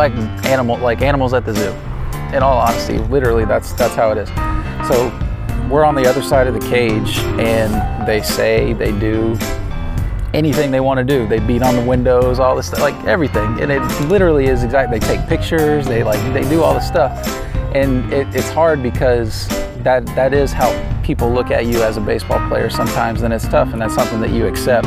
like animal like animals at the zoo. In all honesty, literally that's that's how it is. So we're on the other side of the cage and they say they do anything they want to do. They beat on the windows, all this stuff, like everything. And it literally is exact. They take pictures. They like they do all this stuff, and it, it's hard because that that is how people look at you as a baseball player sometimes, and it's tough, and that's something that you accept.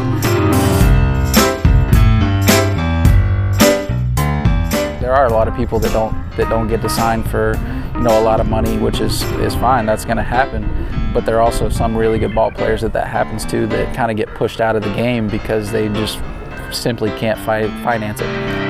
There are a lot of people that don't that don't get to sign for you know a lot of money, which is is fine. That's going to happen. But there are also some really good ball players that that happens to that kind of get pushed out of the game because they just simply can't fi- finance it.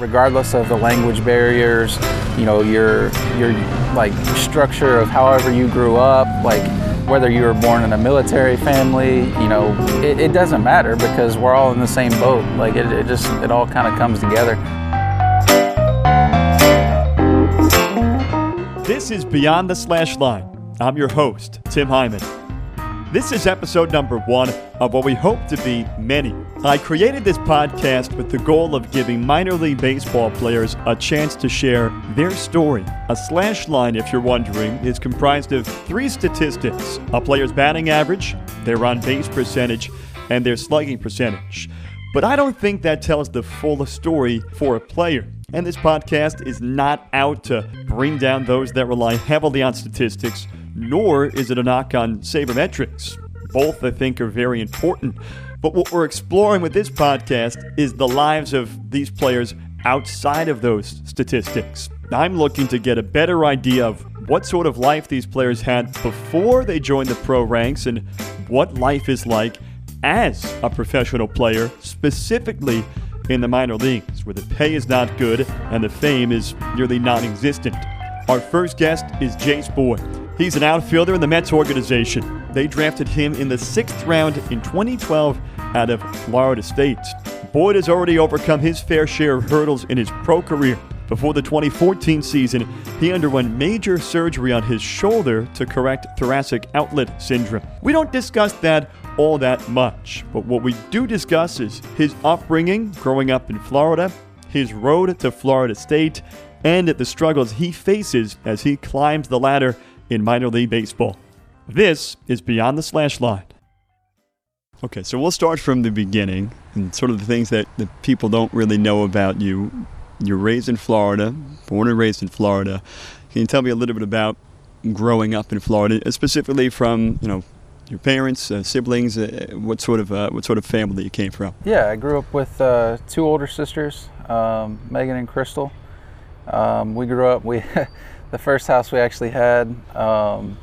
regardless of the language barriers, you know, your your like structure of however you grew up, like whether you were born in a military family, you know, it, it doesn't matter because we're all in the same boat. Like it, it just it all kind of comes together. This is Beyond the Slash Line. I'm your host, Tim Hyman. This is episode number one of what we hope to be many. I created this podcast with the goal of giving minor league baseball players a chance to share their story. A slash line, if you're wondering, is comprised of three statistics a player's batting average, their on base percentage, and their slugging percentage. But I don't think that tells the full story for a player. And this podcast is not out to bring down those that rely heavily on statistics nor is it a knock on sabermetrics. Both, I think, are very important. But what we're exploring with this podcast is the lives of these players outside of those statistics. I'm looking to get a better idea of what sort of life these players had before they joined the pro ranks and what life is like as a professional player, specifically in the minor leagues, where the pay is not good and the fame is nearly non existent. Our first guest is Jayce Boyd. He's an outfielder in the Mets organization. They drafted him in the sixth round in 2012 out of Florida State. Boyd has already overcome his fair share of hurdles in his pro career. Before the 2014 season, he underwent major surgery on his shoulder to correct thoracic outlet syndrome. We don't discuss that all that much, but what we do discuss is his upbringing growing up in Florida, his road to Florida State, and the struggles he faces as he climbs the ladder in minor league baseball. This is Beyond the Slash Line. Okay, so we'll start from the beginning and sort of the things that the people don't really know about you. You're raised in Florida, born and raised in Florida. Can you tell me a little bit about growing up in Florida, specifically from you know your parents, uh, siblings, uh, what sort of uh, what sort of family that you came from? Yeah, I grew up with uh, two older sisters, um, Megan and Crystal. Um, we grew up we the first house we actually had, um,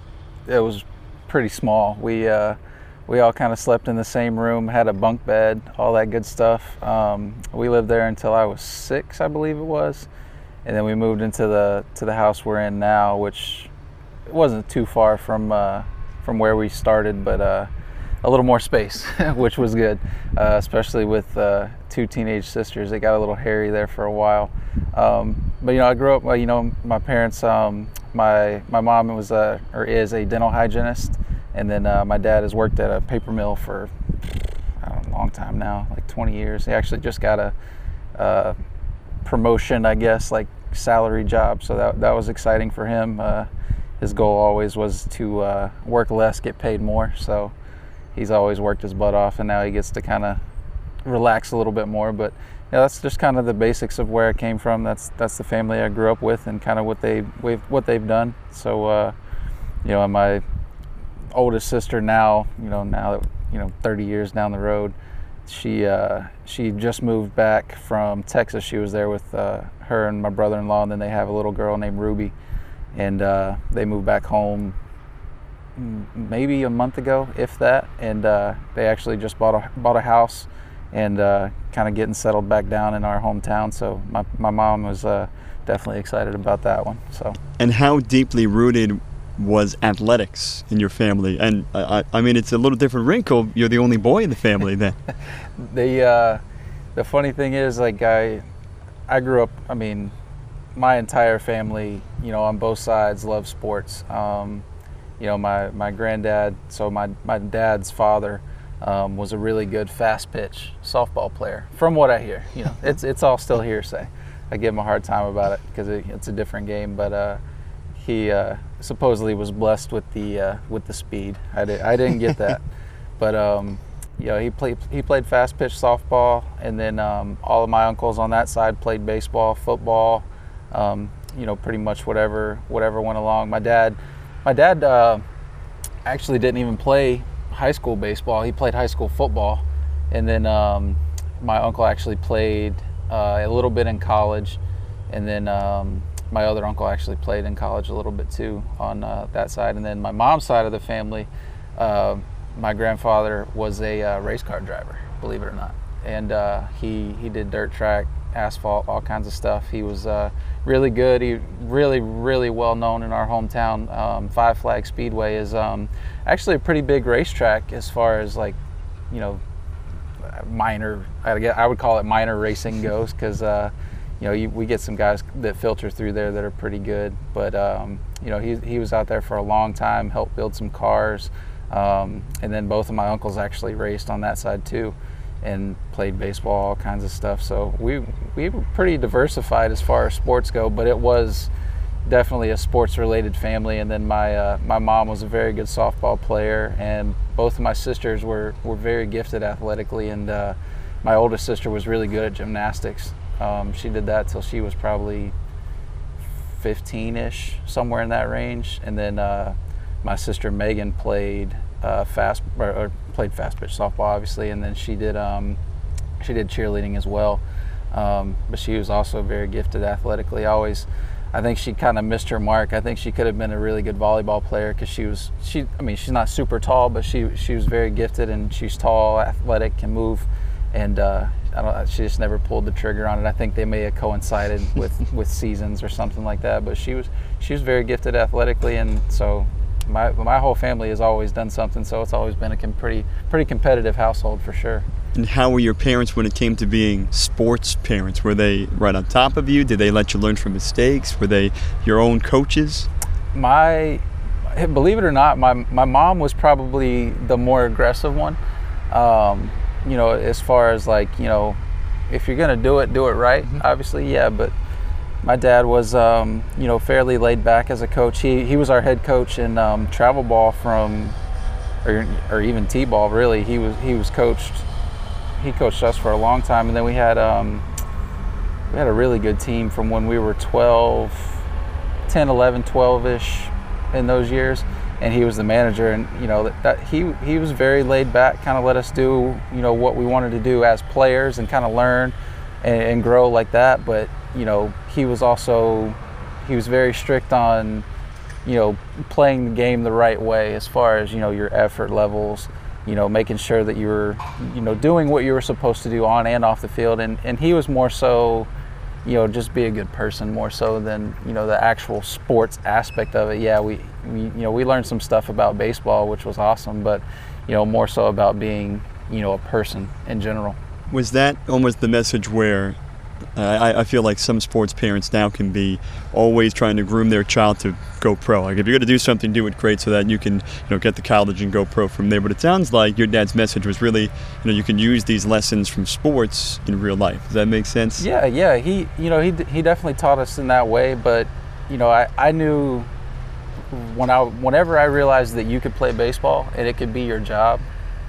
it was pretty small. We uh, we all kind of slept in the same room, had a bunk bed, all that good stuff. Um, we lived there until I was six, I believe it was, and then we moved into the to the house we're in now, which wasn't too far from uh, from where we started, but uh, a little more space, which was good, uh, especially with uh, two teenage sisters. It got a little hairy there for a while. Um, but you know, I grew up. Well, you know, my parents. Um, my my mom was a or is a dental hygienist, and then uh, my dad has worked at a paper mill for a long time now, like 20 years. He actually just got a, a promotion, I guess, like salary job. So that that was exciting for him. Uh, his goal always was to uh, work less, get paid more. So he's always worked his butt off, and now he gets to kind of relax a little bit more. But yeah, that's just kind of the basics of where I came from. That's that's the family I grew up with, and kind of what they what they've done. So, uh, you know, my oldest sister now, you know, now that you know, 30 years down the road, she uh, she just moved back from Texas. She was there with uh, her and my brother-in-law, and then they have a little girl named Ruby, and uh, they moved back home maybe a month ago, if that, and uh, they actually just bought a bought a house and uh, kind of getting settled back down in our hometown. So my, my mom was uh, definitely excited about that one. So. And how deeply rooted was athletics in your family? And I, I mean, it's a little different wrinkle. You're the only boy in the family then. the uh, the funny thing is, like I, I grew up. I mean, my entire family, you know, on both sides, love sports. Um, you know, my my granddad. So my my dad's father um, was a really good fast pitch softball player. From what I hear, you know, it's it's all still hearsay. I give him a hard time about it because it, it's a different game. But uh, he uh, supposedly was blessed with the uh, with the speed. I, did, I didn't get that, but um, you know, he played he played fast pitch softball, and then um, all of my uncles on that side played baseball, football, um, you know, pretty much whatever whatever went along. My dad, my dad uh, actually didn't even play high school baseball. He played high school football, and then um, my uncle actually played uh, a little bit in college, and then um, my other uncle actually played in college a little bit too on uh, that side. And then my mom's side of the family, uh, my grandfather was a uh, race car driver, believe it or not, and uh, he he did dirt track, asphalt, all kinds of stuff. He was uh, really good. He really really well known in our hometown. Um, Five Flag Speedway is um, actually a pretty big racetrack as far as like you know minor I, guess, I would call it minor racing goes because uh, you know you, we get some guys that filter through there that are pretty good but um, you know he, he was out there for a long time helped build some cars um, and then both of my uncles actually raced on that side too and played baseball all kinds of stuff. So we we were pretty diversified as far as sports go but it was definitely a sports related family. And then my uh, my mom was a very good softball player and both of my sisters were were very gifted athletically. And uh, my oldest sister was really good at gymnastics. Um, she did that till she was probably 15ish somewhere in that range. And then uh, my sister Megan played uh, fast or, or, played fast pitch softball obviously and then she did um, she did cheerleading as well um, but she was also very gifted athletically always I think she kind of missed her mark. I think she could have been a really good volleyball player because she was she. I mean, she's not super tall, but she she was very gifted and she's tall, athletic, can move, and uh, I don't. She just never pulled the trigger on it. I think they may have coincided with with seasons or something like that. But she was she was very gifted athletically, and so my my whole family has always done something. So it's always been a pretty pretty competitive household for sure. And how were your parents when it came to being sports parents? Were they right on top of you? Did they let you learn from mistakes? Were they your own coaches? My, believe it or not, my, my mom was probably the more aggressive one. Um, you know, as far as like, you know, if you're going to do it, do it right. Mm-hmm. Obviously, yeah, but my dad was, um, you know, fairly laid back as a coach. He, he was our head coach in um, travel ball from, or, or even t-ball really. He was, he was coached he coached us for a long time, and then we had um, we had a really good team from when we were 12, 10, 11, 12 ish in those years, and he was the manager, and you know that, that he he was very laid back, kind of let us do you know what we wanted to do as players and kind of learn and, and grow like that, but you know he was also he was very strict on you know playing the game the right way as far as you know your effort levels you know, making sure that you were, you know, doing what you were supposed to do on and off the field. And, and he was more so, you know, just be a good person more so than, you know, the actual sports aspect of it. Yeah, we, we you know, we learned some stuff about baseball, which was awesome, but, you know, more so about being, you know, a person in general. Was that almost the message where I, I, feel like some sports parents now can be always trying to groom their child to go pro. Like if you're going to do something, do it great so that you can, you know, get to college and go pro from there. But it sounds like your dad's message was really, you know, you can use these lessons from sports in real life. Does that make sense? Yeah, yeah. He, you know, he he definitely taught us in that way. But you know, I I knew when I whenever I realized that you could play baseball and it could be your job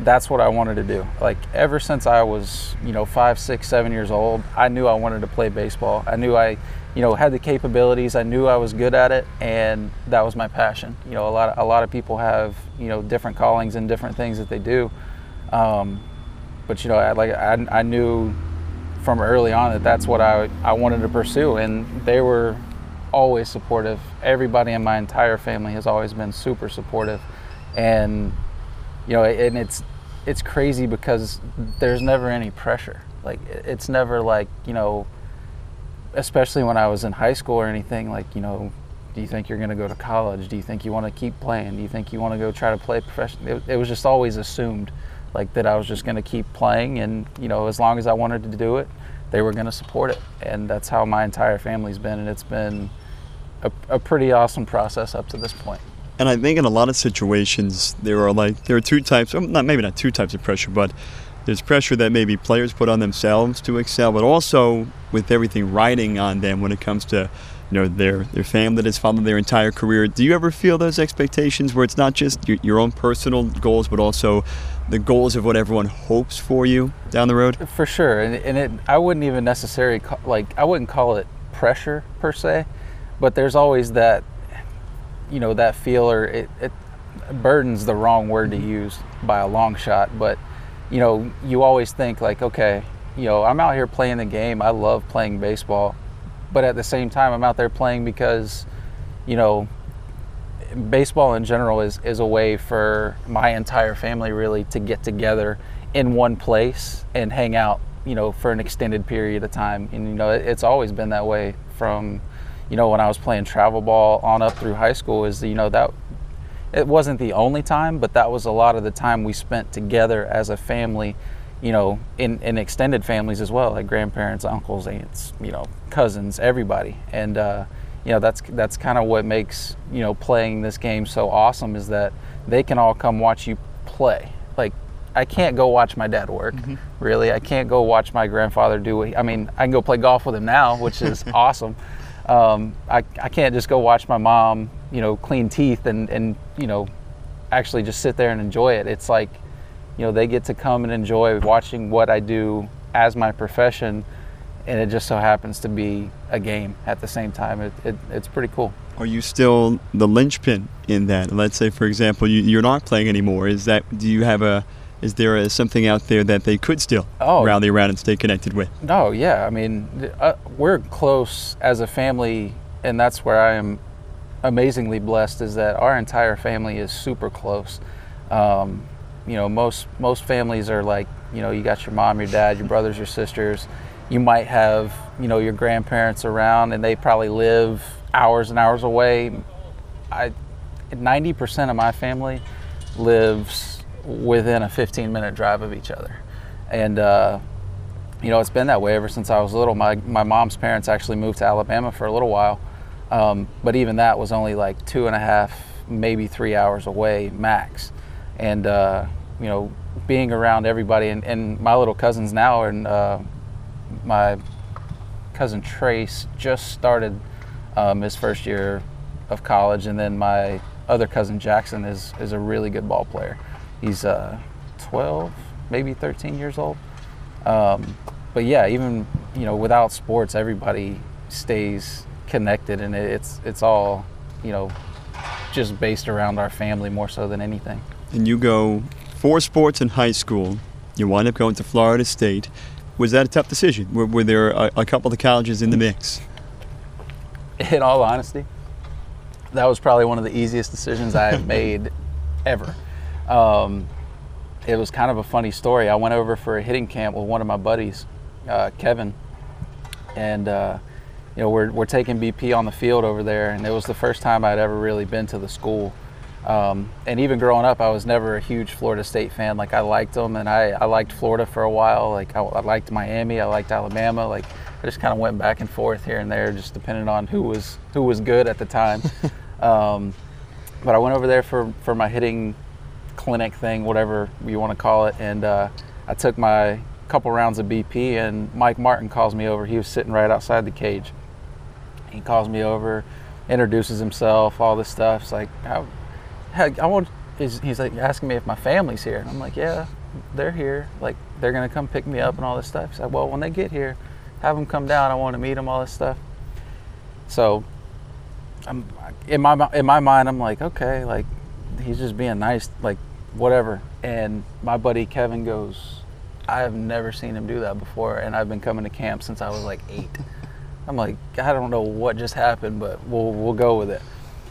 that's what I wanted to do. Like ever since I was, you know, five, six, seven years old, I knew I wanted to play baseball. I knew I, you know, had the capabilities. I knew I was good at it, and that was my passion. You know, a lot of, a lot of people have, you know, different callings and different things that they do. Um, but you know, I, like I, I knew from early on that that's what I I wanted to pursue, and they were always supportive. Everybody in my entire family has always been super supportive, and you know, and it's it's crazy because there's never any pressure. Like it's never like you know, especially when I was in high school or anything. Like you know, do you think you're going to go to college? Do you think you want to keep playing? Do you think you want to go try to play professional? It, it was just always assumed like that I was just going to keep playing, and you know, as long as I wanted to do it, they were going to support it, and that's how my entire family's been, and it's been a, a pretty awesome process up to this point. And I think in a lot of situations there are like there are two types, not maybe not two types of pressure, but there's pressure that maybe players put on themselves to excel, but also with everything riding on them when it comes to you know their their family that has followed their entire career. Do you ever feel those expectations where it's not just your, your own personal goals, but also the goals of what everyone hopes for you down the road? For sure, and, and it I wouldn't even necessarily call, like I wouldn't call it pressure per se, but there's always that you know that feel or it, it burden's the wrong word to mm-hmm. use by a long shot, but you know you always think like okay, you know I'm out here playing the game. I love playing baseball, but at the same time I'm out there playing because you know baseball in general is, is a way for my entire family really to get together in one place and hang out you know for an extended period of time and you know it, it's always been that way from you know when i was playing travel ball on up through high school is you know that it wasn't the only time but that was a lot of the time we spent together as a family you know in, in extended families as well like grandparents uncles aunts you know cousins everybody. And uh, you know that's that's kind of what makes you know playing this game so awesome is that they can all come watch you play. Like I can't go watch my dad work mm-hmm. really. I can't go watch my grandfather do it I mean I can go play golf with him now which is awesome um, I, I can't just go watch my mom you know clean teeth and and you know actually just sit there and enjoy it it's like you know they get to come and enjoy watching what I do as my profession and it just so happens to be a game at the same time. It, it, it's pretty cool. Are you still the linchpin in that? Let's say, for example, you, are not playing anymore. Is that do you have a is there a, something out there that they could still oh, rally around and stay connected with? No, yeah. I mean, uh, we're close as a family, and that's where I am amazingly blessed. Is that our entire family is super close. Um, you know, most most families are like, you know, you got your mom, your dad, your brothers, your sisters you might have you know your grandparents around and they probably live hours and hours away i 90% of my family lives within a 15 minute drive of each other. And uh, you know it's been that way ever since i was little. My, my mom's parents actually moved to alabama for a little while um, but even that was only like two and a half maybe three hours away max. And uh, you know being around everybody and, and my little cousins now and uh, my cousin Trace just started um, his first year of college, and then my other cousin Jackson is is a really good ball player. He's uh, 12, maybe 13 years old. Um, but yeah, even you know, without sports, everybody stays connected, and it's it's all you know, just based around our family more so than anything. And you go four sports in high school. You wind up going to Florida State. Was that a tough decision? Were, were there a, a couple of colleges in the mix? In all honesty, that was probably one of the easiest decisions I have made ever. Um, it was kind of a funny story. I went over for a hitting camp with one of my buddies, uh, Kevin, and uh, you know we're we're taking BP on the field over there, and it was the first time I'd ever really been to the school. Um, and even growing up, I was never a huge Florida State fan. Like I liked them, and I, I liked Florida for a while. Like I, I liked Miami, I liked Alabama. Like I just kind of went back and forth here and there, just depending on who was who was good at the time. um, but I went over there for for my hitting clinic thing, whatever you want to call it, and uh, I took my couple rounds of BP. And Mike Martin calls me over. He was sitting right outside the cage. He calls me over, introduces himself, all this stuff. It's like, how I want. He's, like asking me if my family's here. I'm like, yeah, they're here. Like they're gonna come pick me up and all this stuff. He's like, well, when they get here, have them come down. I want to meet them. All this stuff. So, I'm in my in my mind. I'm like, okay, like he's just being nice, like whatever. And my buddy Kevin goes, I have never seen him do that before, and I've been coming to camp since I was like eight. I'm like, I don't know what just happened, but we'll we'll go with it.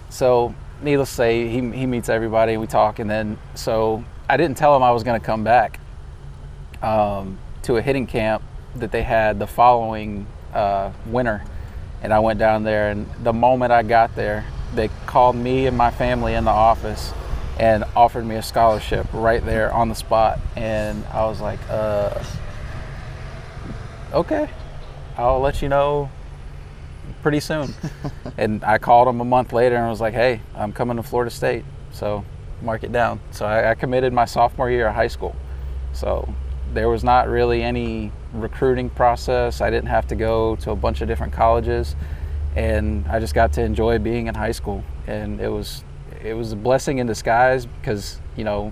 So needless to say, he, he meets everybody and we talk. And then, so I didn't tell him I was going to come back um, to a hitting camp that they had the following uh, winter. And I went down there, and the moment I got there, they called me and my family in the office and offered me a scholarship right there on the spot. And I was like, uh, okay, I'll let you know pretty soon. and I called him a month later and I was like, hey, I'm coming to Florida State. So mark it down. So I, I committed my sophomore year of high school. So there was not really any recruiting process. I didn't have to go to a bunch of different colleges, and I just got to enjoy being in high school. And it was it was a blessing in disguise because you know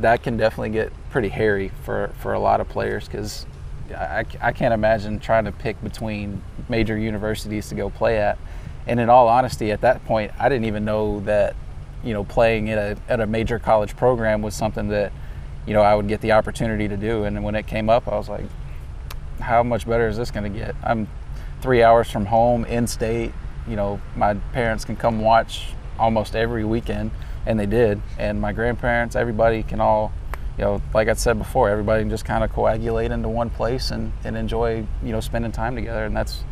that can definitely get pretty hairy for for a lot of players because I, I can't imagine trying to pick between major universities to go play at. And in all honesty, at that point, I didn't even know that you know playing at a at a major college program was something that you know I would get the opportunity to do. And when it came up, I was like, how much better is this going to get? I'm three hours from home, in state. You know, my parents can come watch almost every weekend, and they did. And my grandparents, everybody can all, you know, like I said before, everybody can just kind of coagulate into one place and, and enjoy, you know, spending time together. And that's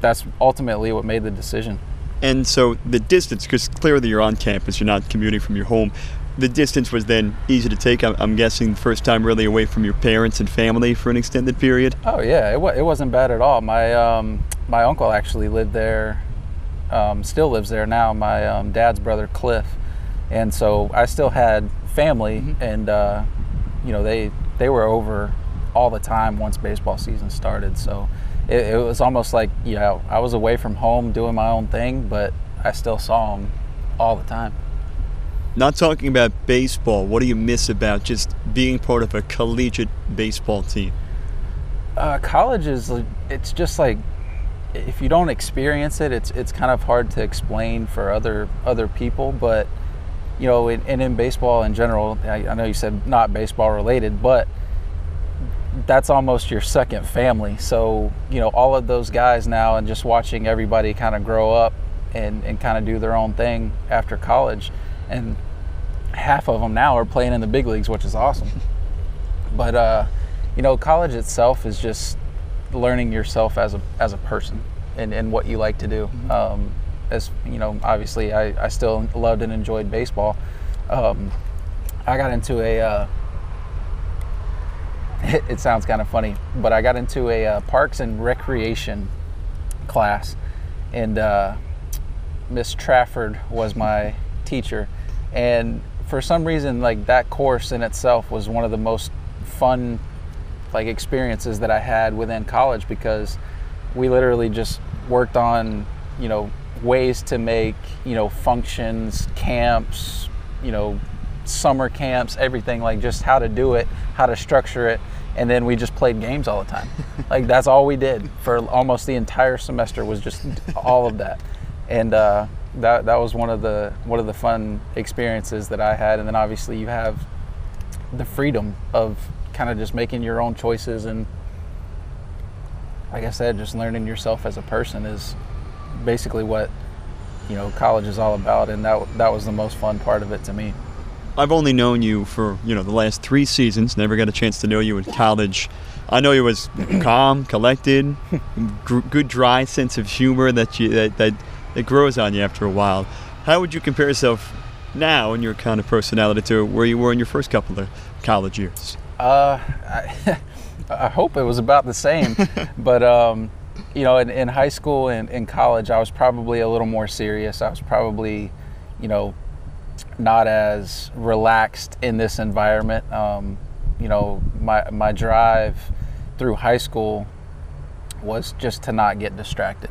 that's ultimately what made the decision. And so the distance, because clearly you're on campus, you're not commuting from your home. The distance was then easy to take. I'm guessing first time really away from your parents and family for an extended period. Oh yeah, it, it wasn't bad at all. My um, my uncle actually lived there, um, still lives there now. My um, dad's brother Cliff, and so I still had family, mm-hmm. and uh, you know they they were over all the time once baseball season started. So it, it, was almost like you know I was away from home doing my own thing, but I still saw them all the time. Not talking about baseball, what do you miss about just being part of a collegiate baseball team? Uh, college is it's just like if you don't experience it, it's it's kind of hard to explain for other other people. But you know, and in, in, baseball in general, I, I know you said not baseball related, but that's almost your second family. So, you know, all of those guys now and just watching everybody kind of grow up and, and kind of do their own thing after college. And half of them now are playing in the big leagues, which is awesome. But, uh, you know, college itself is just learning yourself as a, as a person and, and what you like to do. Mm-hmm. Um, as, you know, obviously I, I still loved and enjoyed baseball. Um, I got into a, uh, it, it sounds kind of funny, but I got into a uh, parks and recreation class, and uh, Miss Trafford was my teacher, and for some reason, like that course in itself was one of the most fun like experiences that I had within college because we literally just worked on you know ways to make you know functions, camps, you know summer camps, everything like just how to do it, how to structure it, and then we just played games all the time. like that's all we did for almost the entire semester was just all of that, and uh, that that was one of the one of the fun experiences that I had. And then obviously you have the freedom of kind of just making your own choices and like I said, just learning yourself as a person is basically what you know college is all about, and that that was the most fun part of it to me. I've only known you for you know the last three seasons. Never got a chance to know you in college. I know you was calm, collected, gr- good dry sense of humor that you that, that that grows on you after a while. How would you compare yourself now in your kind of personality to where you were in your first couple of college years? Uh, I, I hope it was about the same, but um, you know, in, in high school and in college, I was probably a little more serious. I was probably, you know, not as relaxed in this environment. Um, you know, my my drive through high school was just to not get distracted.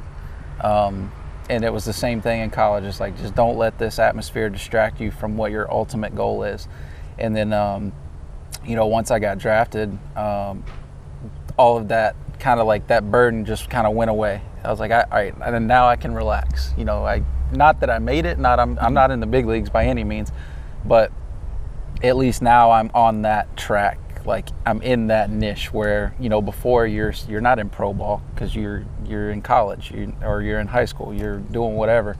Um, and it was the same thing in college. It's like just don't let this atmosphere distract you from what your ultimate goal is. And then, um, you know, once I got drafted, um, all of that kind of like that burden just kind of went away. I was like, all right, and then now I can relax. You know, I not that I made it, not I'm I'm not in the big leagues by any means, but at least now I'm on that track. Like I'm in that niche where you know before you're you're not in pro ball because you're you're in college you, or you're in high school. You're doing whatever,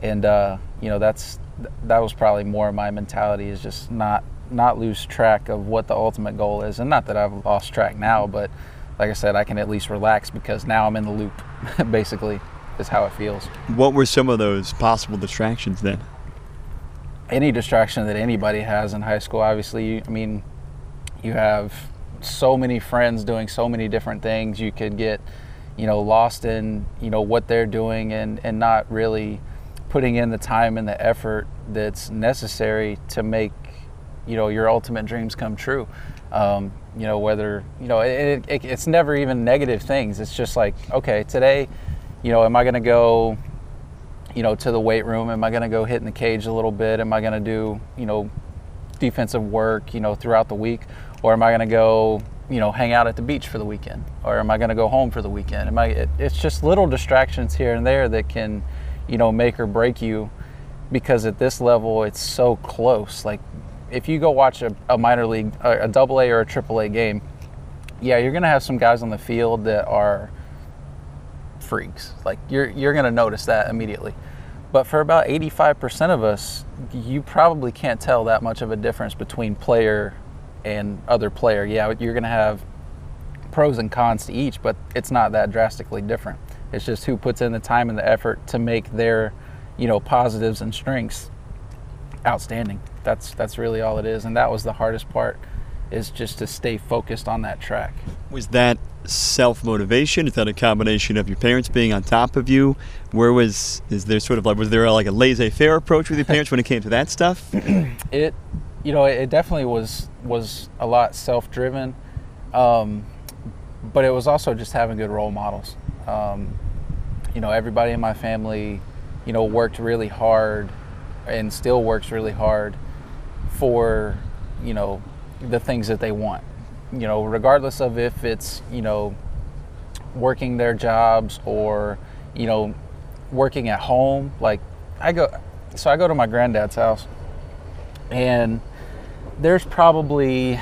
and uh, you know that's that was probably more my mentality is just not not lose track of what the ultimate goal is, and not that I've lost track now, but like I said, I can at least relax because now I'm in the loop, basically is how it feels. What were some of those possible distractions then? Any distraction that anybody has in high school, obviously, I mean, you have so many friends doing so many different things. You could get, you know, lost in, you know, what they're doing and, and not really putting in the time and the effort that's necessary to make, you know, your ultimate dreams come true. Um, you know, whether, you know, it, it, it's never even negative things. It's just like, okay, today, you know, am I going to go, you know, to the weight room? Am I going to go hit in the cage a little bit? Am I going to do, you know, defensive work, you know, throughout the week? Or am I going to go, you know, hang out at the beach for the weekend? Or am I going to go home for the weekend? Am I, it, it's just little distractions here and there that can, you know, make or break you because at this level it's so close. Like if you go watch a, a minor league, a, double A or a triple A game, yeah, you're going to have some guys on the field that are freaks. Like you're you're going to notice that immediately. But for about 85% of us, you probably can't tell that much of a difference between player and other player. Yeah, you're going to have pros and cons to each, but it's not that drastically different. It's just who puts in the time and the effort to make their, you know, positives and strengths outstanding. That's that's really all it is, and that was the hardest part, is just to stay focused on that track. Was that self motivation? Is that a combination of your parents being on top of you? Where was is there sort of like was there like a laissez faire approach with your parents when it came to that stuff? it, you know, it definitely was was a lot self driven, um, but it was also just having good role models. Um, you know, everybody in my family, you know, worked really hard and still works really hard for, you know, the things that they want. You know, regardless of if it's, you know, working their jobs or, you know, working at home. Like I go so I go to my granddad's house and there's probably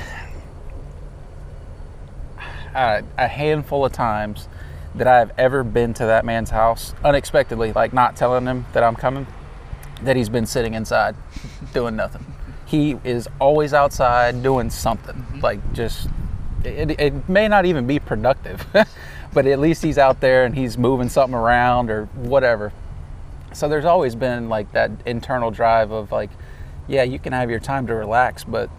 a, a handful of times that I've ever been to that man's house unexpectedly, like not telling him that I'm coming, that he's been sitting inside doing nothing. He is always outside doing something, mm-hmm. like just, it, it may not even be productive, but at least he's out there and he's moving something around or whatever. So there's always been like that internal drive of like, yeah, you can have your time to relax, but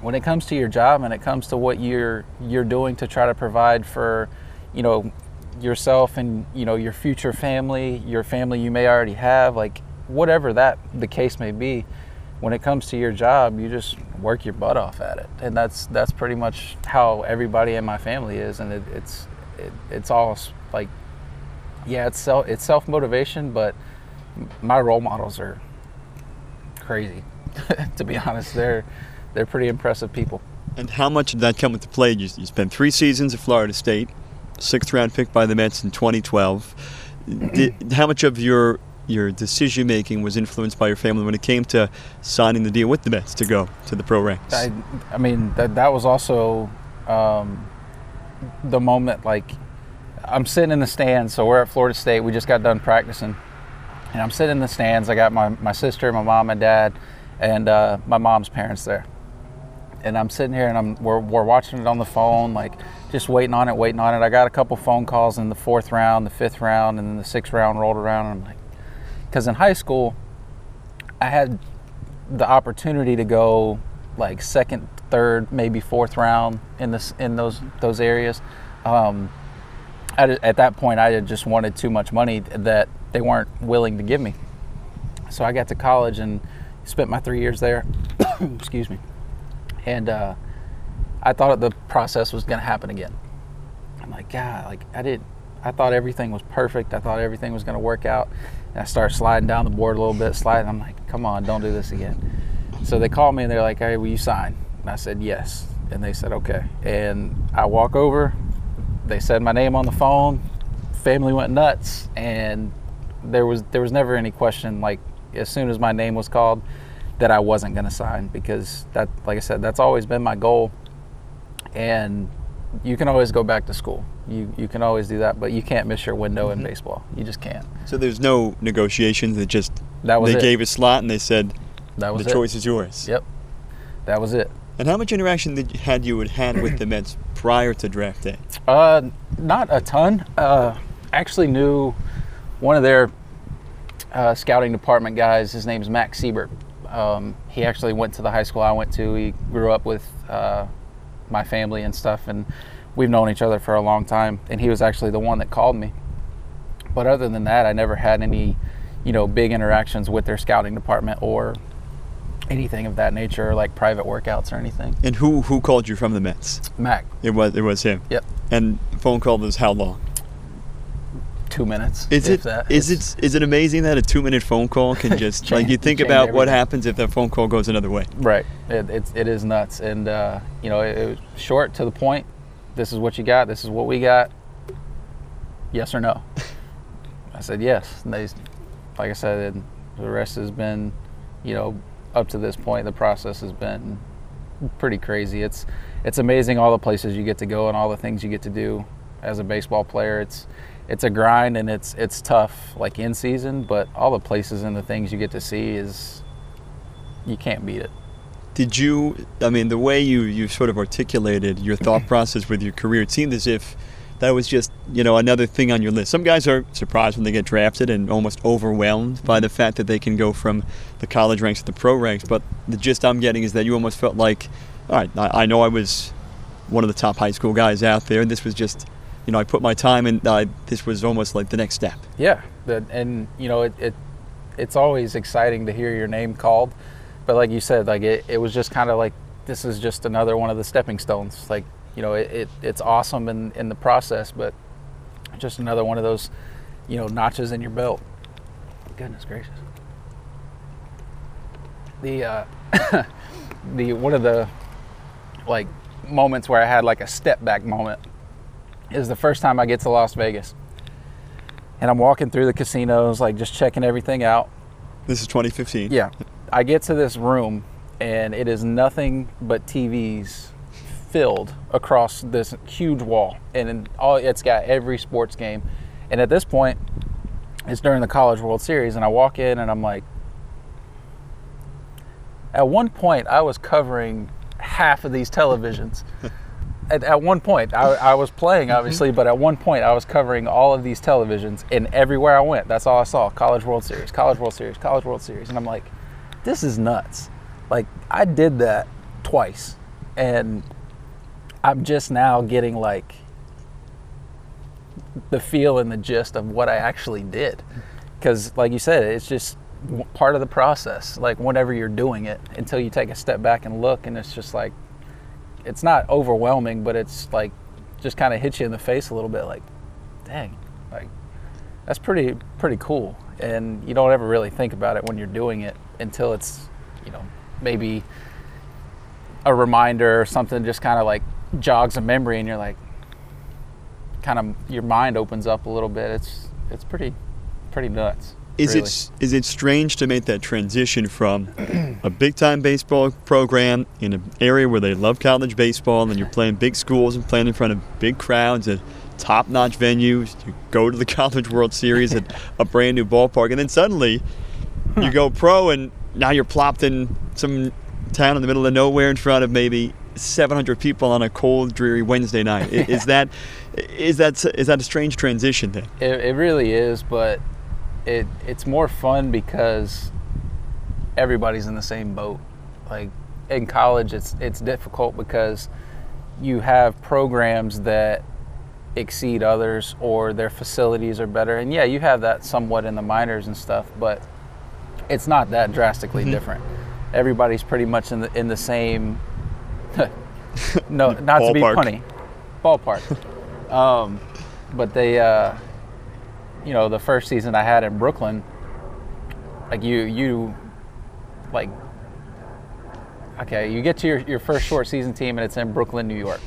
when it comes to your job and it comes to what you're you're doing to try to provide for, you know, yourself and you know your future family, your family you may already have, like whatever that the case may be, when it comes to your job, you just work your butt off at it, and that's that's pretty much how everybody in my family is, and it, it's it, it's all like, yeah, it's self it's self motivation, but my role models are crazy, to be honest. They're they're pretty impressive people. And how much did that come into play? You, you spent three seasons at Florida State sixth round pick by the Mets in 2012. Did, how much of your your decision making was influenced by your family when it came to signing the deal with the Mets to go to the pro ranks? I, I mean, that that was also um, the moment. Like, I'm sitting in the stands. So we're at Florida State. We just got done practicing, and I'm sitting in the stands. I got my my sister, my mom, and dad, and uh, my mom's parents there and I'm sitting here and I'm we're, we're watching it on the phone, like just waiting on it, waiting on it. I got a couple phone calls in the fourth round, the fifth round, and then the sixth round rolled around, and I'm like, because in high school, I had the opportunity to go like second, third, maybe fourth round in this in those those areas. Um, at, at that point, I just wanted too much money that they weren't willing to give me. So I got to college and spent my three years there. Excuse me and uh, I thought the process was going to happen again. I'm like, God, like I did. I thought everything was perfect. I thought everything was going to work out. I start sliding down the board a little bit, sliding. I'm like, come on, don't do this again. So they called me and they're like, hey, will you sign? And I said, yes. And they said, okay. And I walk over. They said my name on the phone. Family went nuts, and there was there was never any question. Like as soon as my name was called, that I wasn't going to sign because that, like I said, that's always been my goal. And you can always go back to school. You you can always do that, but you can't miss your window mm-hmm. in baseball. You just can't. So there's no negotiations. They just that was they it. gave a slot and they said that was the it. choice is yours. Yep, that was it. And how much interaction did you, had you had with the Mets prior to draft day? Uh, not a ton. Uh, actually knew one of their uh, scouting department guys. His name's Max Siebert. Um, he actually went to the high school I went to. He grew up with uh, my family and stuff, and we've known each other for a long time, and he was actually the one that called me. But other than that, I never had any, you know, big interactions with their scouting department or anything of that nature, like private workouts or anything. And who who called you from the Mets? Mac. It was it was him. Yep. And phone call was how long? Two minutes. Is it that. is It's- it is it amazing that a two minute phone call can just like you think Change about what happens if that phone call goes another way? Right. It, it's it is nuts, and uh, you know, it, it was short to the point. This is what you got. This is what we got. Yes or no? I said yes. And they, like I said, the rest has been, you know, up to this point, the process has been pretty crazy. It's it's amazing all the places you get to go and all the things you get to do as a baseball player. It's it's a grind and it's it's tough, like in season, but all the places and the things you get to see is you can't beat it. Did you? I mean, the way you you sort of articulated your thought process with your career, it seemed as if that was just you know another thing on your list. Some guys are surprised when they get drafted and almost overwhelmed by the fact that they can go from the college ranks to the pro ranks. But the gist I'm getting is that you almost felt like, all right, I, I know I was one of the top high school guys out there, and this was just, you know, I put my time in. Uh, this was almost like the next step. Yeah, and you know it, it it's always exciting to hear your name called, but like you said, like it, it was just kind of like this is just another one of the stepping stones. Like you know it, it it's awesome in in the process, but just another one of those you know notches in your belt. Goodness gracious. The uh, the one of the like moments where I had like a step back moment is the first time I get to Las Vegas and I'm walking through the casinos, like just checking everything out. This is 2015. Yeah. I get to this room, and it is nothing but TVs filled across this huge wall, and all it's got every sports game. And at this point, it's during the College World Series, and I walk in, and I'm like, at one point, I was covering half of these televisions. at, at one point, I, I was playing, mm-hmm. obviously, but at one point, I was covering all of these televisions, and everywhere I went, that's all I saw College World Series, College World Series, College World Series. And I'm like, this is nuts. Like, I did that twice, and I'm just now getting like the feel and the gist of what I actually did. Because, like you said, it's just part of the process. Like, whenever you're doing it, until you take a step back and look, and it's just like, it's not overwhelming, but it's like just kind of hits you in the face a little bit. Like, dang, like that's pretty pretty cool. And you don't ever really think about it when you're doing it until it's, you know, maybe a reminder or something just kind of like jogs a memory, and you're like, kind of your mind opens up a little bit. It's it's pretty pretty nuts. Is really. it is it strange to make that transition from a big time baseball program in an area where they love college baseball and you're playing big schools and playing in front of big crowds at top notch venues, you go to the College World Series at a brand new ballpark, and then suddenly you go pro and now you're plopped in some town in the middle of nowhere in front of maybe 700 people on a cold, dreary Wednesday night. Is that is that is that a strange transition then? It, it really is, but it it's more fun because everybody's in the same boat. Like in college, it's it's difficult because you have programs that exceed others or their facilities are better. And yeah, you have that somewhat in the minors and stuff, but it's not that drastically different. Everybody's pretty much in the in the same no, not to be punny. Ballpark. um, but they uh, you know, the first season I had in Brooklyn, like you you like okay, you get to your, your first short season team and it's in Brooklyn, New York.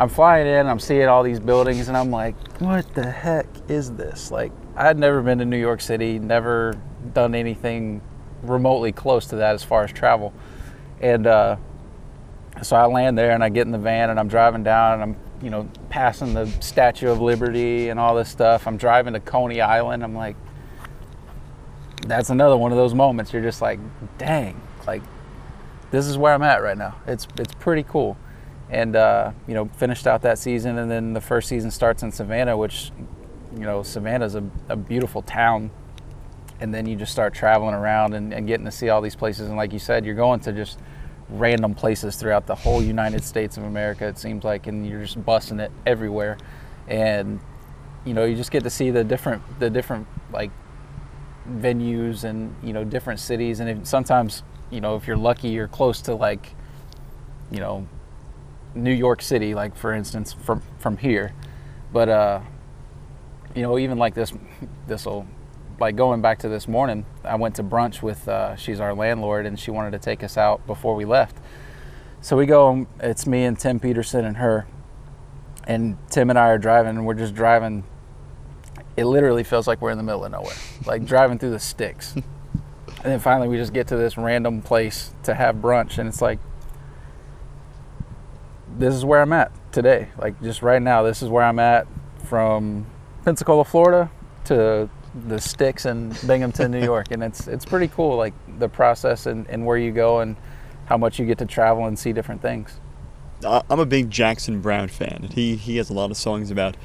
I'm flying in, I'm seeing all these buildings, and I'm like, what the heck is this? Like, I had never been to New York City, never done anything remotely close to that as far as travel. And uh, so I land there and I get in the van and I'm driving down and I'm, you know, passing the Statue of Liberty and all this stuff. I'm driving to Coney Island. I'm like, that's another one of those moments. You're just like, dang, like, this is where I'm at right now. It's it's pretty cool, and uh, you know finished out that season, and then the first season starts in Savannah, which you know Savannah's a, a beautiful town, and then you just start traveling around and, and getting to see all these places, and like you said, you're going to just random places throughout the whole United States of America. It seems like, and you're just busting it everywhere, and you know you just get to see the different the different like venues and you know different cities, and if, sometimes you know if you're lucky, you're close to like you know New York City, like for instance, from from here, but uh, you know even like this this will like going back to this morning, I went to brunch with uh, she's our landlord, and she wanted to take us out before we left. So we go. It's me and Tim Peterson and her, and Tim and I are driving, and we're just driving. It literally feels like we're in the middle of nowhere, like driving through the sticks. and then finally, we just get to this random place to have brunch, and it's like, this is where I'm at today. Like just right now, this is where I'm at from Pensacola, Florida, to the sticks in Binghamton, New York, and it's it's pretty cool, like the process and, and where you go and how much you get to travel and see different things. I'm a big Jackson Browne fan, and he he has a lot of songs about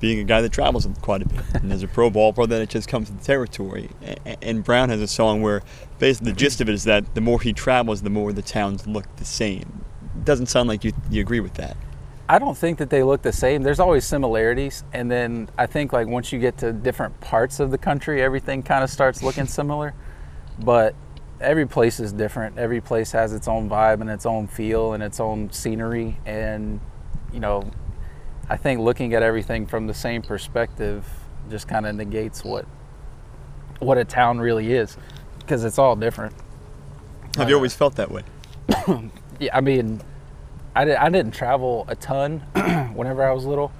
being a guy that travels quite a bit. And as a pro ball player, then it just comes to the territory. And Browne has a song where basically the gist of it is that the more he travels, the more the towns look the same. Doesn't sound like you you agree with that. I don't think that they look the same. There's always similarities, and then I think like once you get to different parts of the country, everything kind of starts looking similar. But every place is different. Every place has its own vibe and its own feel and its own scenery, and you know, I think looking at everything from the same perspective just kind of negates what what a town really is because it's all different. Have you always felt that way? yeah, I mean, I, did, I didn't travel a ton whenever I was little.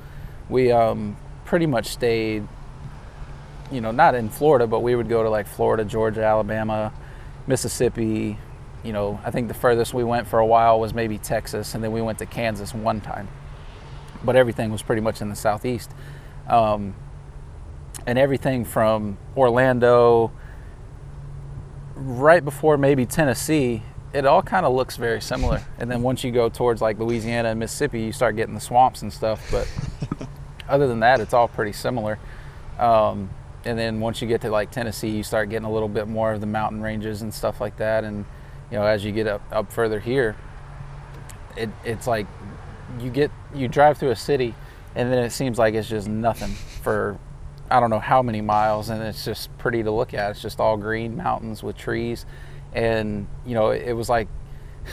We um, pretty much stayed, you know, not in Florida, but we would go to like Florida, Georgia, Alabama, Mississippi. You know, I think the furthest we went for a while was maybe Texas, and then we went to Kansas one time. But everything was pretty much in the southeast. Um, and everything from Orlando, right before maybe Tennessee, it all kind of looks very similar. And then once you go towards like Louisiana and Mississippi, you start getting the swamps and stuff. But other than that, it's all pretty similar. Um, and then once you get to like Tennessee, you start getting a little bit more of the mountain ranges and stuff like that. And you know, as you get up up further here, it, it's like you get you drive through a city, and then it seems like it's just nothing for I don't know how many miles, and it's just pretty to look at. It's just all green mountains with trees and you know it was like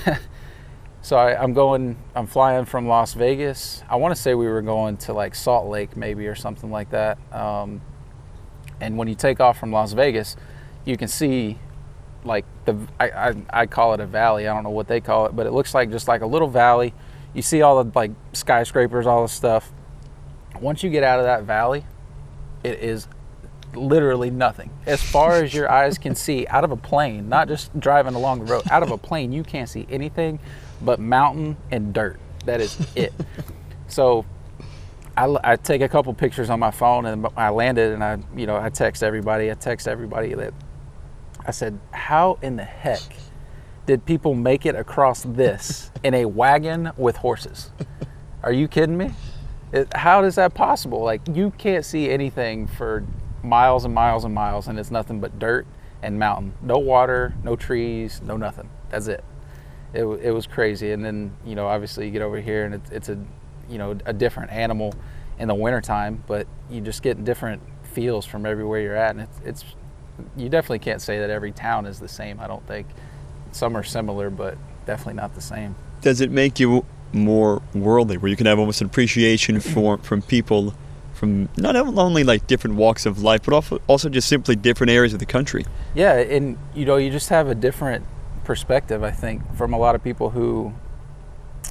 so I, am going i'm flying from las vegas. I want to say we were going to like salt lake maybe or something like that. Um, and when you take off from las vegas you can see like the I, I, I call it a valley. I don't know what they call it but it looks like just like a little valley. You see all the like skyscrapers all the stuff. Once you get out of that valley it is literally nothing. As far as your eyes can see, out of a plane, not just driving along the road, out of a plane, you can't see anything but mountain and dirt. That is it. so I, I, take a couple pictures on my phone and I landed and I, you know, I text everybody. I text everybody that I said, how in the heck did people make it across this in a wagon with horses? Are you kidding me? It, how is that possible? Like you can't see anything for miles and miles and miles, and it's nothing but dirt and mountain. No water, no trees, no nothing. That's it. It, it was crazy. And then, you know, obviously you get over here and it's, it's a, you know, a different animal in the wintertime, but you just get different feels from everywhere you're at. And it's, it's, you definitely can't say that every town is the same, I don't think. Some are similar, but definitely not the same. Does it make you more worldly, where you can have almost an appreciation for from people from not only like different walks of life, but also just simply different areas of the country. Yeah, and you know, you just have a different perspective. I think from a lot of people who,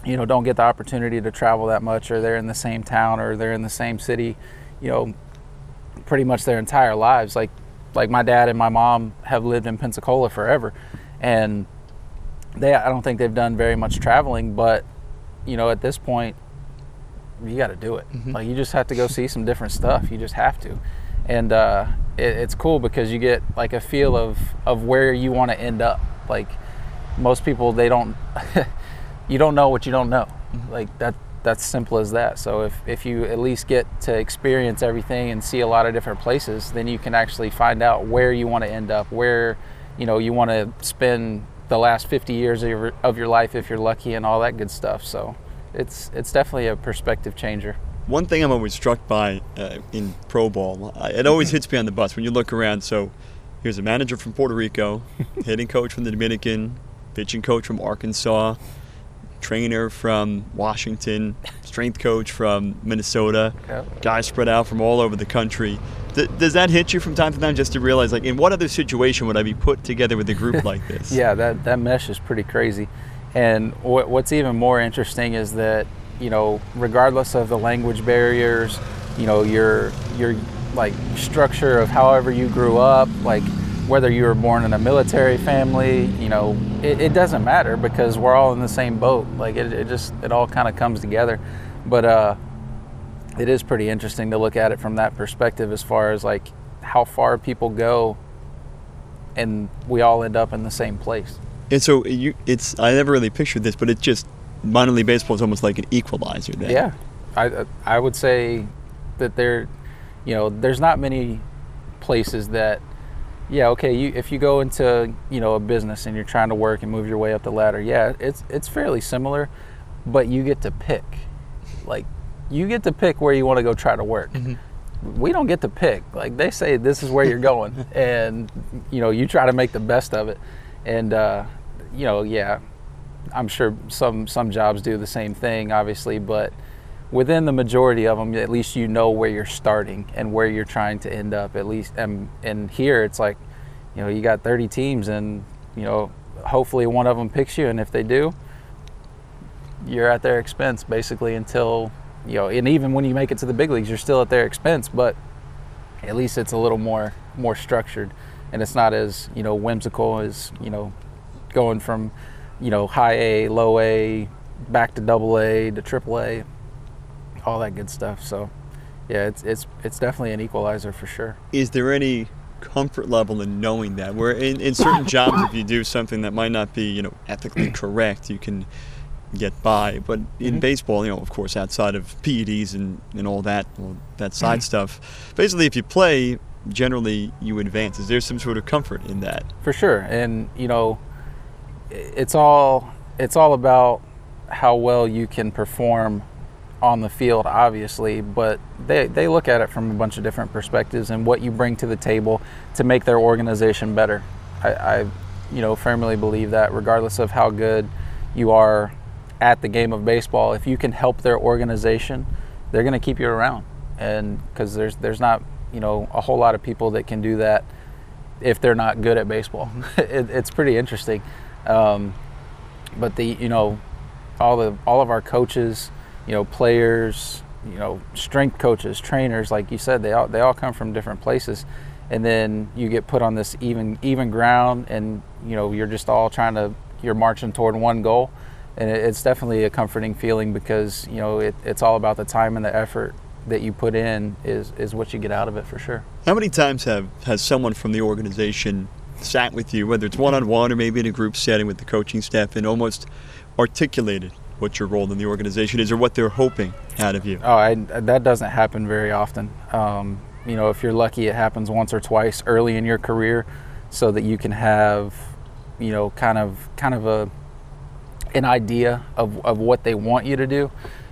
you know, don't get the opportunity to travel that much, or they're in the same town, or they're in the same city, you know, pretty much their entire lives. Like, like my dad and my mom have lived in Pensacola forever, and they I don't think they've done very much traveling, but you know, at this point, you got to do it. Mm-hmm. Like you just have to go see some different stuff. You just have to, and uh, it, it's cool because you get like a feel of of where you want to end up. Like most people, they don't. you don't know what you don't know. Mm-hmm. Like that. That's simple as that. So if if you at least get to experience everything and see a lot of different places, then you can actually find out where you want to end up, where you know you want to spend the last 50 years of your, of your life if you're lucky and all that good stuff. So it's it's definitely a perspective changer. One thing I'm always struck by uh, in pro ball, it always hits me on the bus when you look around. So here's a manager from Puerto Rico, hitting coach from the Dominican, pitching coach from Arkansas, trainer from Washington, strength coach from Minnesota, yep. guys spread out from all over the country. Th- does that hit you from time to time just to realize, like, in what other situation would I be put together with a group like this? yeah, that, that mesh is pretty crazy. And what, what's even more interesting is that, you know, regardless of the language barriers, you know, your, your like structure of however you grew up, like whether you were born in a military family, you know, it, it doesn't matter because we're all in the same boat. Like it, it just, it all kind of comes together. But uh, it is pretty interesting to look at it from that perspective as far as like how far people go and we all end up in the same place. And so you, it's, I never really pictured this, but it just, minor league baseball is almost like an equalizer then. Yeah. I, I would say that there, you know, there's not many places that yeah, okay. You, if you go into you know a business and you're trying to work and move your way up the ladder, yeah, it's it's fairly similar, but you get to pick. Like, you get to pick where you want to go try to work. Mm-hmm. We don't get to pick. Like they say, this is where you're going, and you know you try to make the best of it. And uh, you know, yeah, I'm sure some some jobs do the same thing, obviously, but within the majority of them, at least you know where you're starting and where you're trying to end up. At least, and and here it's like, you know, you got 30 teams, and you know, hopefully one of them picks you, and if they do, you're at their expense basically until you know, and even when you make it to the big leagues, you're still at their expense, but at least it's a little more more structured, and it's not as you know whimsical as you know going from you know high A, low A, back to double A to triple A all that good stuff. So, yeah, it's it's it's definitely an equalizer for sure. Is there any comfort level in knowing that? Where in, in certain jobs, if you do something that might not be you know ethically correct, you can get by. But in mm-hmm. baseball, you know, of course, outside of PEDs and, and all that, all that side mm-hmm. stuff, basically, if you play, generally you advance. Is there some sort of comfort in that? For sure, and you know, it's all it's all about how well you can perform on the field, obviously, but they, they look at it from a bunch of different perspectives and what you bring to the table to make their organization better. I, I you know, firmly believe that regardless of how good you are at the game of baseball, if you can help their organization, they're going to keep you around. And because there's there's not you know a whole lot of people that can do that if they're not good at baseball. it, it's pretty interesting. Um, but the you know all the all of our coaches you know, players, you know, strength coaches, trainers, like you said, they all they all come from different places, and then you get put on this even even ground, and you know, you're just all trying to you're marching toward one goal, and it, it's definitely a comforting feeling because you know it, it's all about the time and the effort that you put in is is what you get out of it for sure. How many times have has someone from the organization sat with you, whether it's one on one or maybe in a group setting with the coaching staff, and almost articulated what your role in the organization is or what they're hoping out of you? Oh, I, that doesn't happen very often. Um, you know, if you're lucky, it happens once or twice early in your career, so that you can have, you know, kind of kind of a an idea of, of what they want you to do.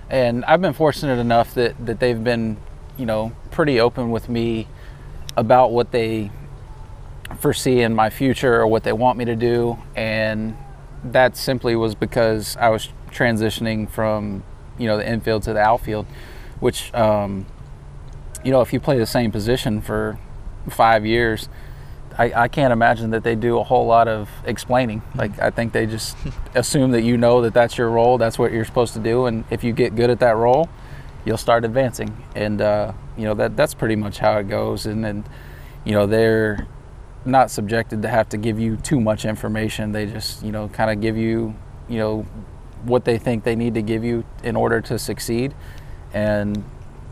And I've been fortunate enough that, that they've been, you know, pretty open with me about what they foresee in my future or what they want me to do. And that simply was because I was transitioning from you know the infield to the outfield, which um, you know if you play the same position for five years, I, I, can't imagine that they do a whole lot of explaining. Like I think they just assume that you know that that's your role, that's what you're supposed to do, and if you get good at that role, you'll start advancing. And uh, you know that that's pretty much how it goes. And then you know they're not subjected to have to give you too much information. They just you know kind of give you you know what they think they need to give you in order to succeed and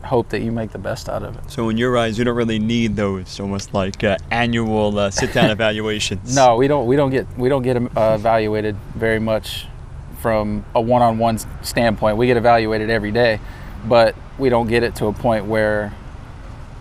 hope that you make the best out of it. So in your eyes, you don't really need those almost like uh, annual uh, sit-down evaluations. No, we don't. We don't get we don't get uh, evaluated very much from a one-on-one standpoint. We get evaluated every day, but we don't get it to a point where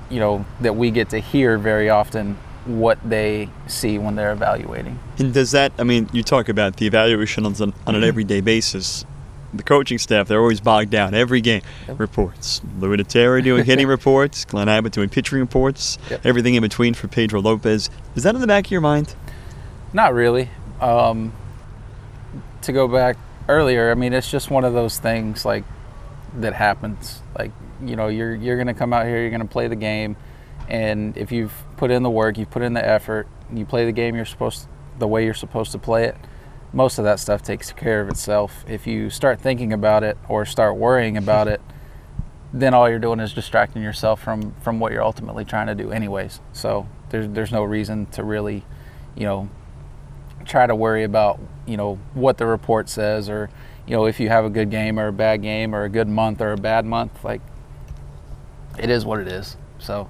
you know that we get to hear very often what they see when they're evaluating. And does that, I mean, you talk about the evaluation on, on an Mm-hmm. everyday basis. The coaching staff, they're always bogged down. Every game, Yep. reports. Louis Terry doing hitting reports, Glenn Abbott doing pitching reports, Yep. everything in between for Pedro Lopez. Is that in the back of your mind? Not really. Um, to go back earlier, I mean, it's just one of those things like that happens. Like you know, you're you're gonna come out here, you're gonna play the game, and if you've put in the work, you've put in the effort, you play the game you're supposed the way you're supposed to play it. Most of that stuff takes care of itself. If you start thinking about it or start worrying about it, then all you're doing is distracting yourself from from what you're ultimately trying to do, anyways. So there's there's no reason to really, you know, try to worry about you know what the report says or you know if you have a good game or a bad game or a good month or a bad month like it is what it is so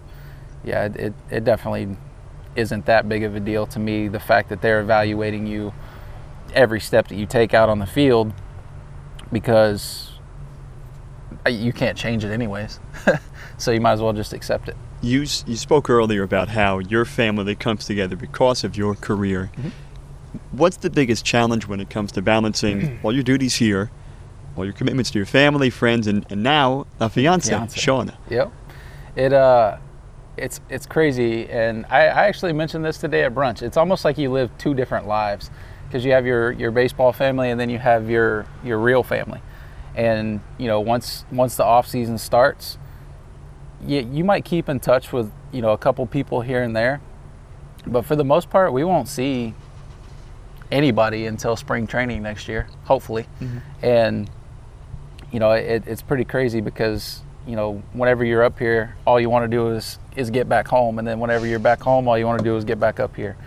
yeah it, it, it definitely isn't that big of a deal to me the fact that they're evaluating you every step that you take out on the field because you can't change it anyways so you might as well just accept it You, you spoke earlier about how your family comes together because of your career. Mm-hmm. What's the biggest challenge when it comes to balancing all your duties here, all your commitments to your family, friends, and, and now a fiance, Fiancé. Shauna? Yep. It uh it's it's crazy and I, I actually mentioned this today at brunch. It's almost like you live two different lives because you have your, your baseball family and then you have your your real family. And you know, once once the off season starts, you, you might keep in touch with, you know, a couple people here and there. But for the most part, we won't see anybody until spring training next year, hopefully. Mm-hmm. And you know, it, it's pretty crazy because you know, whenever you're up here, all you want to do is is get back home, and then whenever you're back home, all you want to do is get back up here.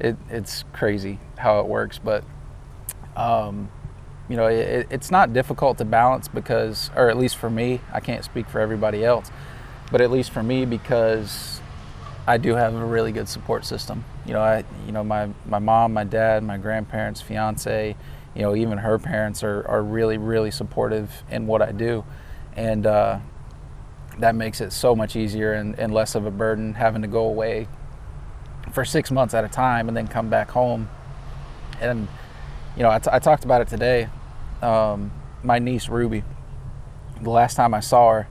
It, it's crazy how it works, but um, you know, it, it's not difficult to balance because, or at least for me, I can't speak for everybody else, but at least for me because I do have a really good support system. You know, I, you know, my, my mom, my dad, my grandparents, fiance, you know, even her parents are, are really, really supportive in what I do. And uh, that makes it so much easier and, and less of a burden having to go away for six months at a time and then come back home. And, you know, I, t- I talked about it today. Um, my niece, Ruby, the last time I saw her,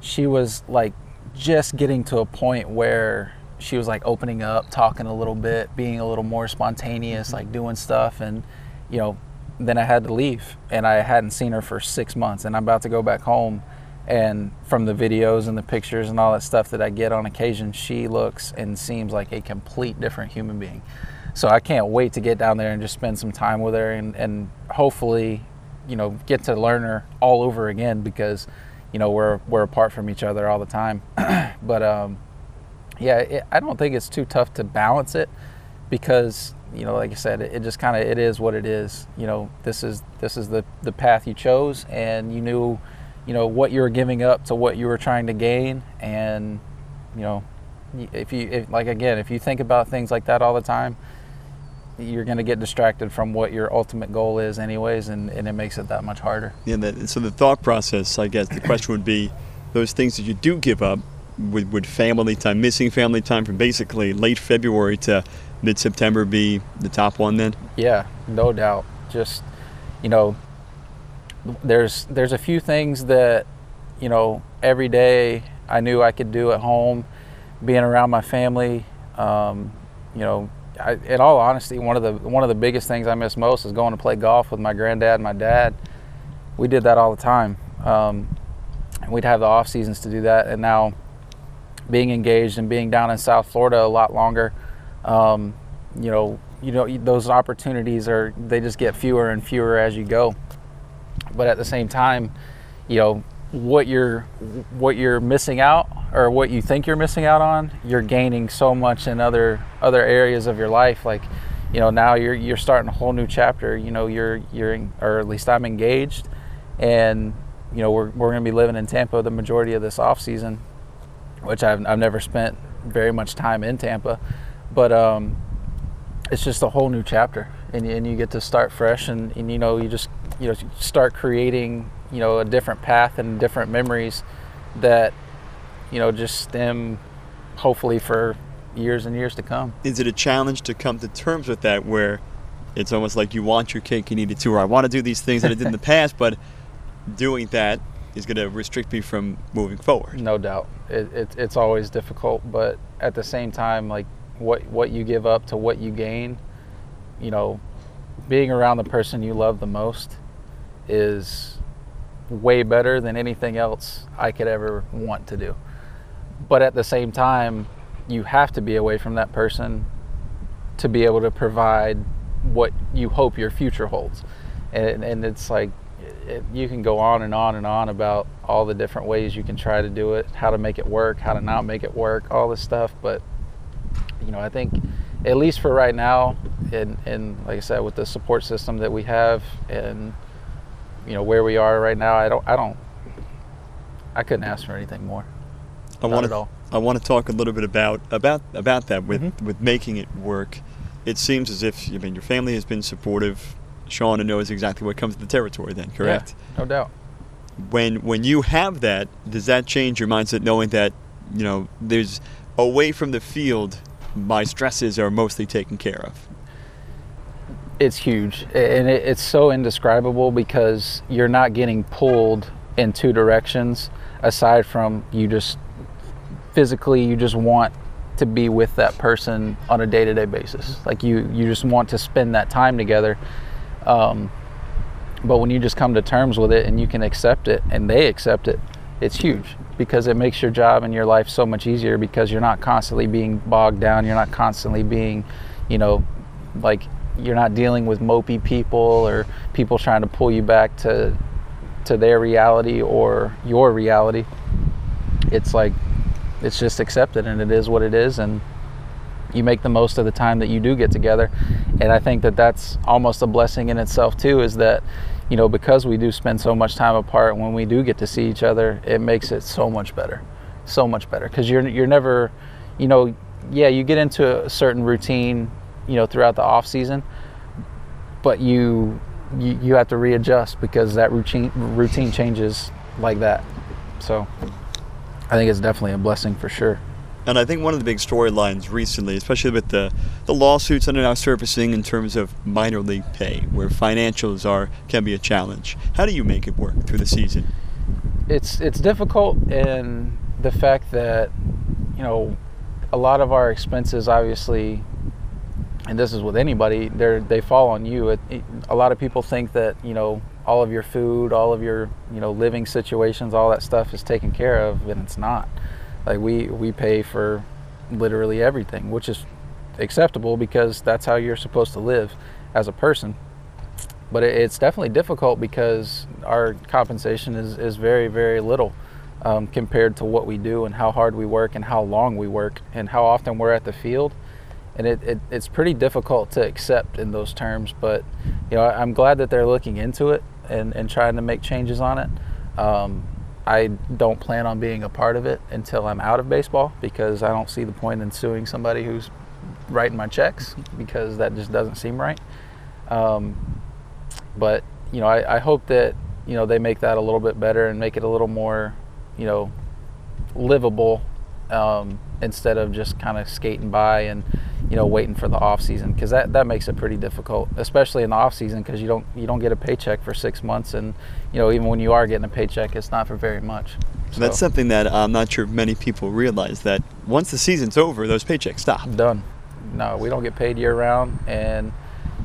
she was like just getting to a point where she was like opening up, talking a little bit, being a little more spontaneous, like doing stuff. And, you know, then I had to leave and I hadn't seen her for six months. And I'm about to go back home. And from the videos and the pictures and all that stuff that I get on occasion, she looks and seems like a complete different human being. So I can't wait to get down there and just spend some time with her and, and hopefully, you know, get to learn her all over again because, you know, we're, we're apart from each other all the time. but, um, yeah, it, I don't think it's too tough to balance it because, you know, like I said, it, just kind of, it is what it is. You know, this is, this is the, the path you chose and you knew, you know, what you were giving up to what you were trying to gain. And, you know, if you, if, like, again, if you think about things like that all the time, you're going to get distracted from what your ultimate goal is anyways and, and it makes it that much harder Yeah, that, so the thought process, I guess, the question would be those things that you do give up would, would family time, missing family time from basically late February to mid September be the top one then? yeah no doubt just you know there's there's a few things that you know every day i knew i could do at home being around my family um, you know I, in all honesty one of the one of the biggest things i miss most is going to play golf with my granddad and my dad. We did that all the time. Um, and we'd have the off seasons to do that. And now being engaged and being down in south florida a lot longer um, you know you know those opportunities are they just get fewer and fewer as you go but at the same time you know what you're what you're missing out or what you think you're missing out on you're gaining so much in other other areas of your life. Like you know now you're you're starting a whole new chapter you know you're you're or at least I'm engaged. And you know we're we're going to be living in Tampa the majority of this off season which I've I've never spent very much time in Tampa. But um it's just a whole new chapter and, and you get to start fresh and, and you know you just you know start creating you know a different path and different memories that you know just stem hopefully for years and years to come. Is it a challenge to come to terms with that where it's almost like you want your cake and eat it too, or I want to do these things that I did in the past, but doing that is going to restrict me from moving forward? No doubt. It, it, it's always difficult, but at the same time, like what, what you give up to what you gain, you know, being around the person you love the most is way better than anything else I could ever want to do. But at the same time, you have to be away from that person to be able to provide what you hope your future holds. And, and it's like it, you can go on and on and on about all the different ways you can try to do it, how to make it work, how to not make it work, all this stuff. But you know, I think at least for right now, and, and like I said, with the support system that we have, and you know where we are right now, I don't, I don't, I couldn't ask for anything more. I want to, I want to talk a little bit about about about that with Mhm. with making it work. It seems as if I mean your family has been supportive. Shauna knows exactly what comes to the territory. Then, correct? Yeah, no doubt. when when you have that, does that change your mindset knowing that you know there's away from the field, my stresses are mostly taken care of? It's huge and it, it's so indescribable because you're not getting pulled in two directions aside from you just physically you just want to be with that person on a day-to-day basis. Like you you just want to spend that time together um, but when you just come to terms with it and you can accept it and they accept it it's huge because it makes your job and your life so much easier because you're not constantly being bogged down. You're not constantly being you know like you're not dealing with mopey people or people trying to pull you back to to their reality or your reality. It's like it's just accepted and it is what it is and you make the most of the time that you do get together. And i think that that's almost a blessing in itself too is that you know because we do spend so much time apart when we do get to see each other it makes it so much better so much better. Because you're you're never you know yeah you get into a certain routine you know throughout the off season but you you, you have to readjust because that routine routine changes like that so i think it's definitely a blessing for sure And I think one of the big storylines recently, especially with the, the lawsuits that are now surfacing in terms of minor league pay, where financials are can be a challenge. How do you make it work through the season? it's it's difficult in the fact that you know a lot of our expenses obviously and this is with anybody they they fall on you. It, it- a lot of people think that you know all of your food all of your you know living situations all that stuff is taken care of and it's not. Like we we pay for literally everything which is acceptable because that's how you're supposed to live as a person. But it, it's definitely difficult because our compensation is, is very very little um, compared to what we do and how hard we work and how long we work and how often we're at the field and it, it, it's pretty difficult to accept in those terms but you know i'm glad that they're looking into it and, and trying to make changes on it. Um, i don't plan on being a part of it until i'm out of baseball because i don't see the point in suing somebody who's writing my checks because that just doesn't seem right. Um, but you know I, I hope that you know they make that a little bit better and make it a little more you know livable um, instead of just kind of skating by and you know waiting for the off season because that, that makes it pretty difficult especially in the off season because you don't you don't get a paycheck for six months and you know even when you are getting a paycheck it's not for very much So that's something that I'm not sure many people realize that once the season's over, those paychecks stop. done. No, we don't get paid year round, and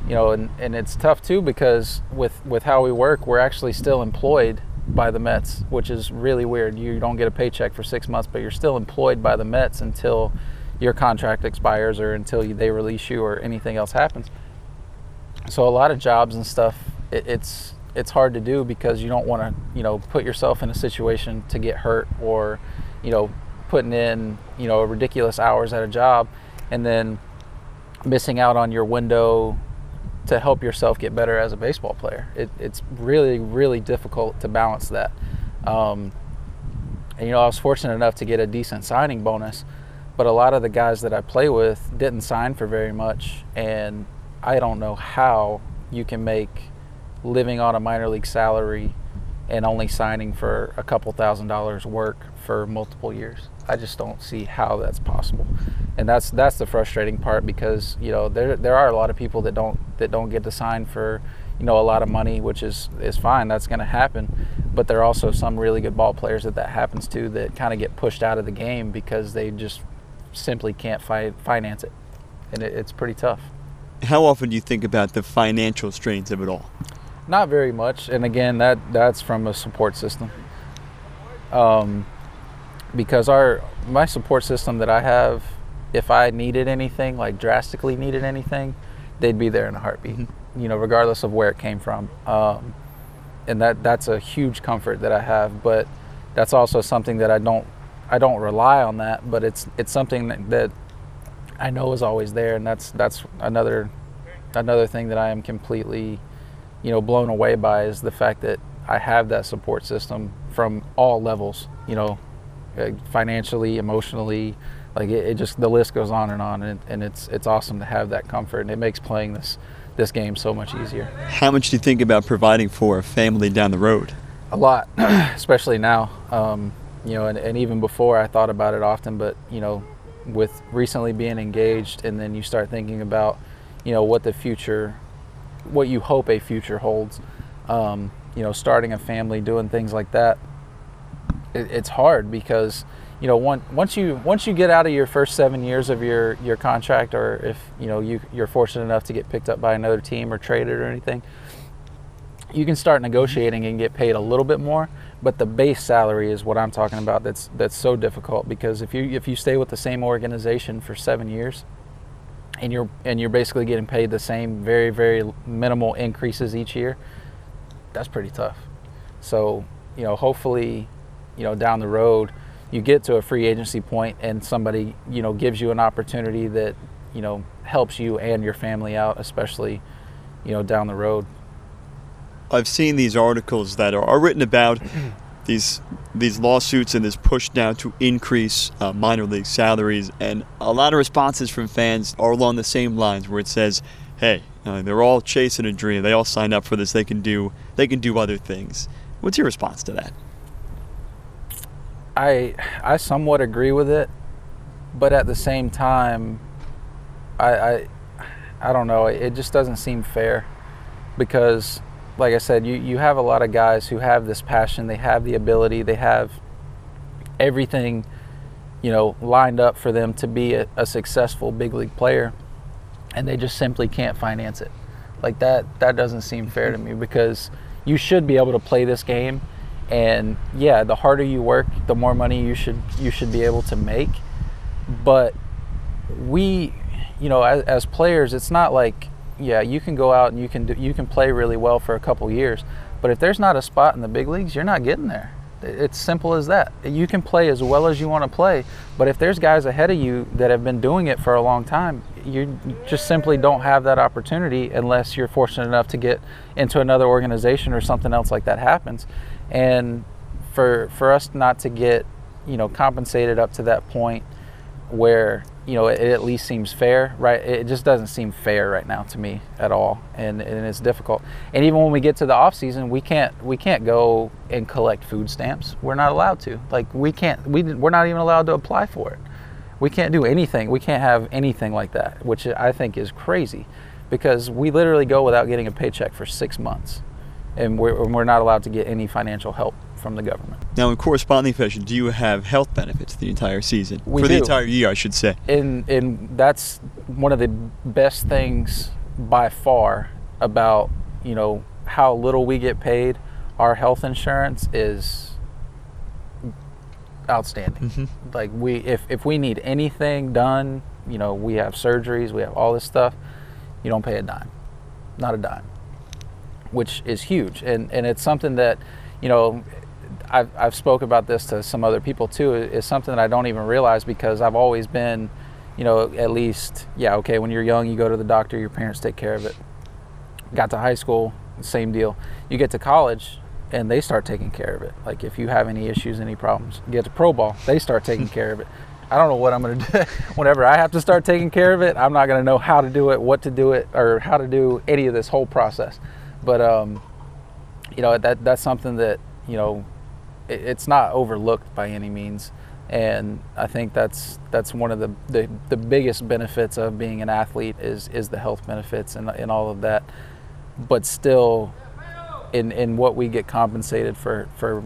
you know, and, and it's tough too because with with how we work, we're actually still employed by the Mets, which is really weird. You don't get a paycheck for six months, but you're still employed by the Mets until your contract expires or until they release you or anything else happens. So a lot of jobs and stuff, it, it's it's hard to do because you don't want to you know put yourself in a situation to get hurt or you know putting in you know ridiculous hours at a job and then missing out on your window to help yourself get better as a baseball player. It, it's really, really difficult to balance that. Um, and, you know, I was fortunate enough to get a decent signing bonus, but a lot of the guys that I play with didn't sign for very much. And I don't know how you can make living on a minor league salary and only signing for a couple thousand dollars work for multiple years. I just don't see how that's possible. and that's that's the frustrating part because you know there there are a lot of people that don't that don't get to sign for you know a lot of money, which is is fine. That's going to happen, but there are also some really good ball players that that happens to that kind of get pushed out of the game because they just simply can't fi- finance it, and it, it's pretty tough. How often do you think about the financial strains of it all? Not very much, and again, that that's from a support system. Um, because our my support system that I have, if I needed anything, like drastically needed anything, they'd be there in a heartbeat. Mm-hmm. You know, regardless of where it came from. Um, and that that's a huge comfort that I have. But that's also something that I don't I don't rely on that, but it's it's something that, that I know is always there, and that's that's another another thing that I am completely you know blown away by is the fact that I have that support system from all levels. You know, uh, financially, emotionally, like it, it, just the list goes on and on, and, and it's it's awesome to have that comfort, and it makes playing this this game so much easier. How much do you think about providing for a family down the road? A lot, especially now. Um, you know, and, and even before I thought about it often, but you know, with recently being engaged, and then you start thinking about, you know, what the future, what you hope a future holds. Um, you know, starting a family, doing things like that. It, it's hard because you know one, once you once you get out of your first seven years of your your contract, or if you know you you're fortunate enough to get picked up by another team or traded or anything, you can start negotiating and get paid a little bit more but the base salary is what I'm talking about. That's that's so difficult because if you if you stay with the same organization for seven years, and you're and you're basically getting paid the same very very minimal increases each year, that's pretty tough. So you know, hopefully, you know, down the road, you get to a free agency point and somebody you know gives you an opportunity that you know helps you and your family out, especially you know down the road. I've seen these articles that are, are written about these these lawsuits and this push now to increase uh, minor league salaries, and a lot of responses from fans are along the same lines, where it says, "Hey, uh, they're all chasing a dream. They all signed up for this. They can do they can do other things." What's your response to that? I I somewhat agree with it, but at the same time, I I, I don't know. It just doesn't seem fair because like I said, you, you have a lot of guys who have this passion, they have the ability, they have everything, you know, lined up for them to be a, a successful big league player, and they just simply can't finance it. Like that, that doesn't seem fair to mm-hmm. me because you should be able to play this game, and yeah, the harder you work, the more money you should you should be able to make. But we, you know, as, as players, it's not like yeah, you can go out and you can do, you can play really well for a couple years, but if there's not a spot in the big leagues, you're not getting there. It's simple as that. You can play as well as you want to play, but if there's guys ahead of you that have been doing it for a long time, you just simply don't have that opportunity unless you're fortunate enough to get into another organization or something else like that happens. And for for us not to get, you know, compensated up to that point where you know, it, at least seems fair, right? It just doesn't seem fair right now to me at all, and, and it's difficult. And even when we get to the off season, we can't we can't go and collect food stamps. We're not allowed to. Like we can't we we're not even allowed to apply for it. We can't do anything. We can't have anything like that, which I think is crazy, because we literally go without getting a paycheck for six months, and we're, we're not allowed to get any financial help from the government. Now, in corresponding fashion, do you have health benefits the entire season? We For do. the entire year, I should say. And, and that's one of the best things by far about, you know, how little we get paid. Our health insurance is outstanding. Mm-hmm. Like we if, if we need anything done, you know, we have surgeries, we have all this stuff, you don't pay a dime. Not a dime. Which is huge. And and it's something that, you know, I've, I've spoke about this to some other people too is something that I don't even realize because I've always been, you know, at least, yeah, okay, when you're young, you go to the doctor, your parents take care of it. Got to high school, same deal. You get to college, and they start taking care of it. Like if you have any issues, any problems, you get to pro ball, they start taking care of it. I don't know what I'm going to do. Whenever I have to start taking care of it, I'm not going to know how to do it, what to do it, or how to do any of this whole process. But um, you know that that's something that you know it's not overlooked by any means and I think that's that's one of the, the, the biggest benefits of being an athlete is is the health benefits and, and all of that. But still, in in what we get compensated for for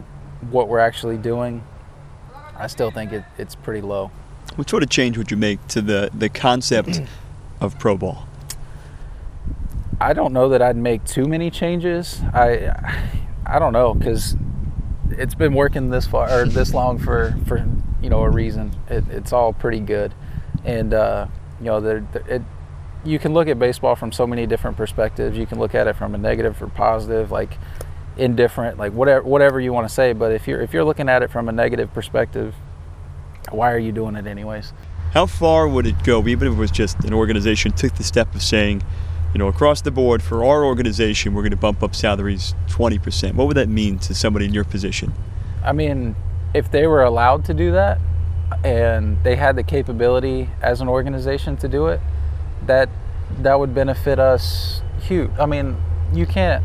what we're actually doing, I still think it, it's pretty low. What sort of change would you make to the the concept of pro ball? I don't know that I'd make too many changes. I I don't know because it's been working this far or this long for for you know a reason. It, it's all pretty good, and uh, you know there it. You can look at baseball from so many different perspectives. You can look at it from a negative or positive, like indifferent, like whatever whatever you want to say. But if you're if you're looking at it from a negative perspective, why are you doing it anyways? How far would it go, even if it was just an organization took the step of saying, you know, across the board for our organization, we're going to bump up salaries 20%. What would that mean to somebody in your position? I mean, if they were allowed to do that and they had the capability as an organization to do it, that that would benefit us huge. I mean, you can't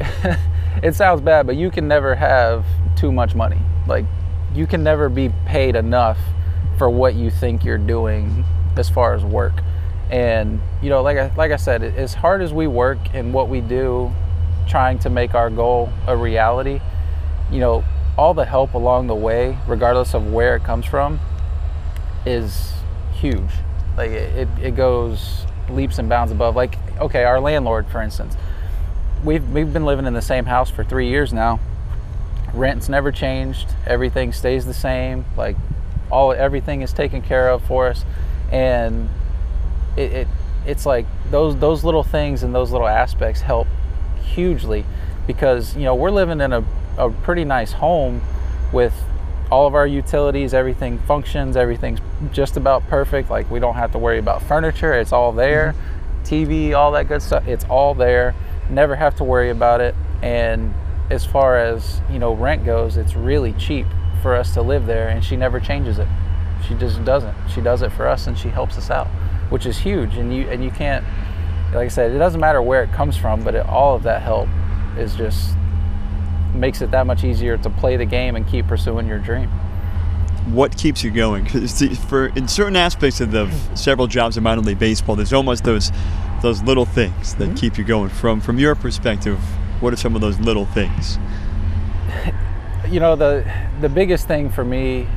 it sounds bad, but you can never have too much money. Like you can never be paid enough for what you think you're doing as far as work. And you know, like I, like I said, as hard as we work and what we do, trying to make our goal a reality, you know, all the help along the way, regardless of where it comes from, is huge. Like it, it goes leaps and bounds above. Like okay, our landlord, for instance, we've we've been living in the same house for three years now. Rent's never changed. Everything stays the same. Like all everything is taken care of for us, and it, it it's like those those little things and those little aspects help hugely because you know we're living in a, a pretty nice home with all of our utilities everything functions everything's just about perfect. Like we don't have to worry about furniture. It's all there. Mm-hmm. tv all that good stuff it's all there. Never have to worry about it. And as far as you know rent goes it's really cheap for us to live there and she never changes it. She just doesn't. She does it for us and she helps us out which is huge. And you and you can't, like I said, it doesn't matter where it comes from, but it, all of that help is just makes it that much easier to play the game and keep pursuing your dream. What keeps you going? Because for in certain aspects of the several jobs in minor league baseball, there's almost those those little things that mm-hmm. keep you going. From from your perspective, what are some of those little things? You know, the the biggest thing for me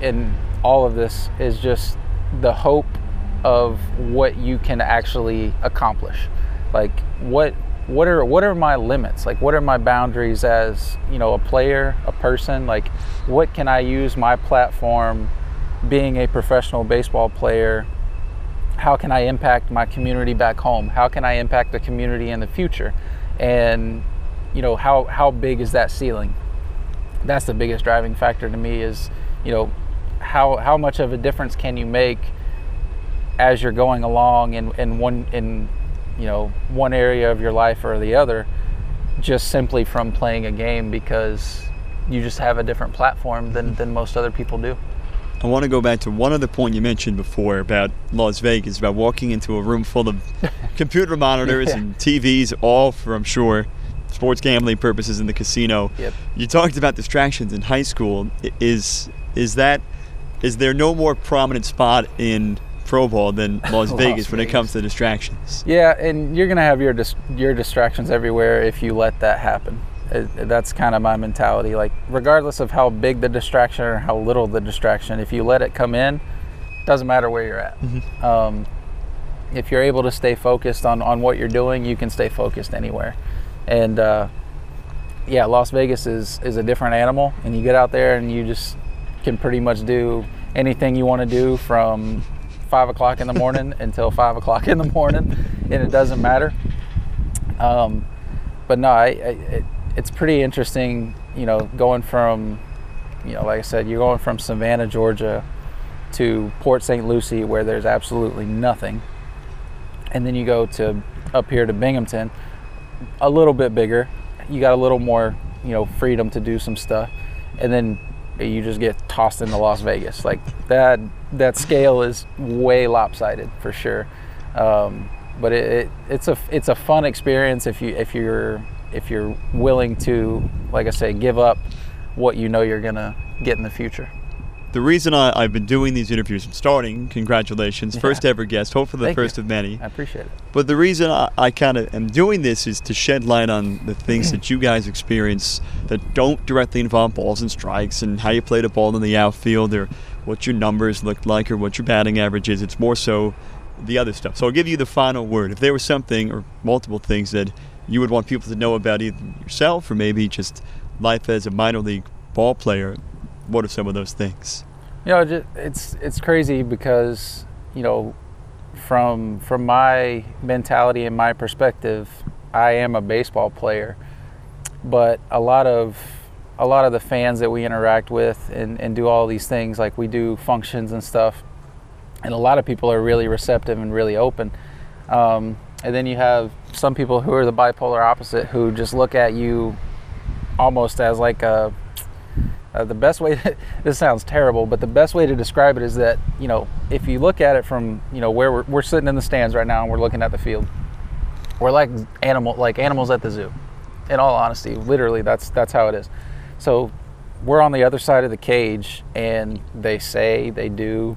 in all of this is just the hope of what you can actually accomplish. Like what what are what are my limits? Like what are my boundaries as, you know, a player, a person? Like what can I use my platform being a professional baseball player? How can I impact my community back home? How can I impact the community in the future? And you know, how how big is that ceiling? That's the biggest driving factor to me is, you know, how how much of a difference can you make as you're going along in, in one in you know one area of your life or the other just simply from playing a game because you just have a different platform than, than most other people do. I want to go back to one other point you mentioned before about Las Vegas, about walking into a room full of computer monitors yeah. and TVs, all for, I'm sure, sports gambling purposes in the casino. Yep. You talked about distractions in high school. Is is that is there no more prominent spot in pro ball than Las, Las Vegas when it comes to distractions. Yeah, and you're gonna have your dis- your distractions everywhere if you let that happen. It, that's kind of my mentality. Like, regardless of how big the distraction or how little the distraction, if you let it come in, doesn't matter where you're at. Mm-hmm. Um, if you're able to stay focused on, on what you're doing, you can stay focused anywhere. And uh, yeah, Las Vegas is, is a different animal, and you get out there and you just can pretty much do anything you want to do from five o'clock in the morning until five o'clock in the morning, and it doesn't matter. Um, but no, I, I, it, it's pretty interesting. You know, going from, you know, like I said, you're going from Savannah, Georgia, to Port St. Lucie, where there's absolutely nothing, and then you go to up here to Binghamton, a little bit bigger. You got a little more, you know, freedom to do some stuff, and then you just get tossed into Las Vegas. Like that that scale is way lopsided for sure. Um, but it, it, it's a it's a fun experience if you if you're if you're willing to like I say give up what you know you're gonna get in the future. The reason I, I've been doing these interviews and starting, congratulations, Yeah. first ever guest, hopefully the Thank first you. of many. I appreciate it. But the reason I, I kind of am doing this is to shed light on the things that you guys experience that don't directly involve balls and strikes and how you played a ball in the outfield or what your numbers looked like or what your batting average is. It's more so the other stuff. So I'll give you the final word. If there was something or multiple things that you would want people to know about either yourself or maybe just life as a minor league ball player, what are some of those things? You know, it's it's crazy because you know, from from my mentality and my perspective, I am a baseball player, but a lot of a lot of the fans that we interact with and, and do all these things like we do functions and stuff, and a lot of people are really receptive and really open. Um, and then you have some people who are the bipolar opposite who just look at you almost as like a uh, the best way this sounds terrible but the best way to describe it is that you know if you look at it from you know where we're, we're sitting in the stands right now and we're looking at the field we're like animal like animals at the zoo. In all honesty literally that's that's how it is. So we're on the other side of the cage and they say they do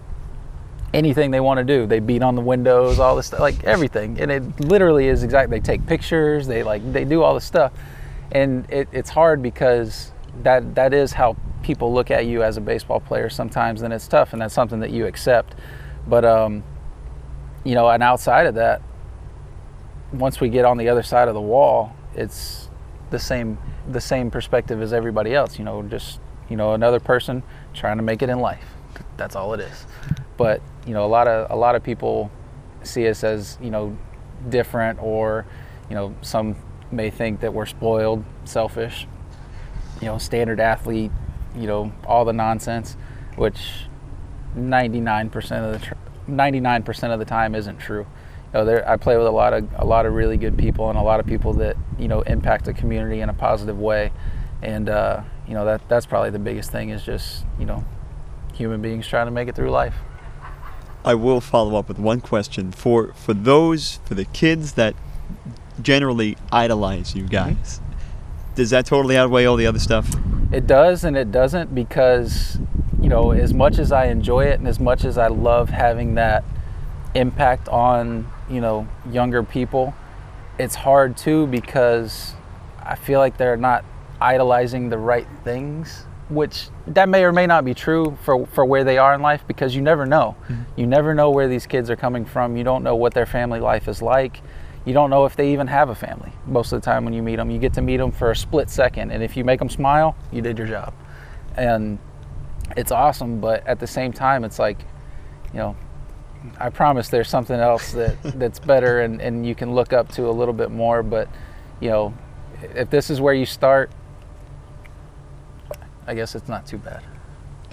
anything they want to do. They beat on the windows all this stuff like everything. And it literally is exact they take pictures they like they do all this stuff. And it, it's hard because that that is how people look at you as a baseball player sometimes and it's tough and that's something that you accept. But um you know and outside of that once we get on the other side of the wall it's the same the same perspective as everybody else you know just you know another person trying to make it in life. That's all it is. But you know a lot of a lot of people see us as you know different or you know some may think that we're spoiled selfish you know standard athlete you know all the nonsense which 99% of the tr- 99% of the time isn't true. You know there I play with a lot of a lot of really good people and a lot of people that you know impact the community in a positive way. And uh, you know that that's probably the biggest thing is just you know human beings trying to make it through life. I will follow up with one question for for those for the kids that generally idolize you guys. Does that totally outweigh all the other stuff? It does and it doesn't because, you know, as much as I enjoy it and as much as I love having that impact on, you know, younger people, it's hard too because I feel like they're not idolizing the right things, which that may or may not be true for, for where they are in life because you never know. Mm-hmm. You never know where these kids are coming from. You don't know what their family life is like. You don't know if they even have a family. Most of the time when you meet them, you get to meet them for a split second. And if you make them smile, you did your job. And it's awesome. But at the same time, it's like, you know, I promise there's something else that, that's better and, and you can look up to a little bit more. But, you know, if this is where you start, I guess it's not too bad.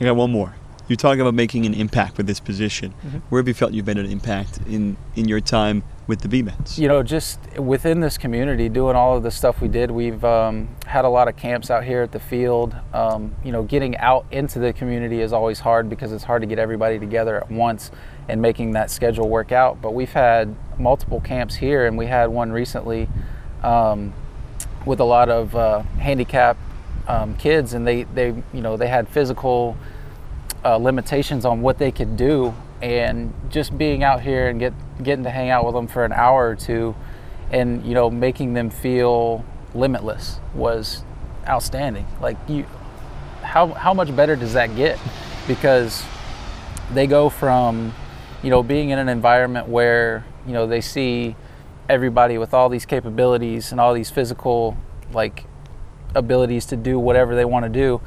I got one more. You talk about making an impact with this position. Mhm. Where have you felt you've made an impact in in your time with the B-Mets? you know, just within this community, doing all of the stuff we did, we've um, had a lot of camps out here at the field. Um, you know, getting out into the community is always hard because it's hard to get everybody together at once and making that schedule work out. But we've had multiple camps here, and we had one recently um, with a lot of uh, handicap um, kids, and they, they, you know, they had physical uh, limitations on what they could do and just being out here and get getting to hang out with them for an hour or two and you know making them feel limitless was outstanding. Like you how how much better does that get? Because they go from you know being in an environment where you know they see everybody with all these capabilities and all these physical like abilities to do whatever they want to do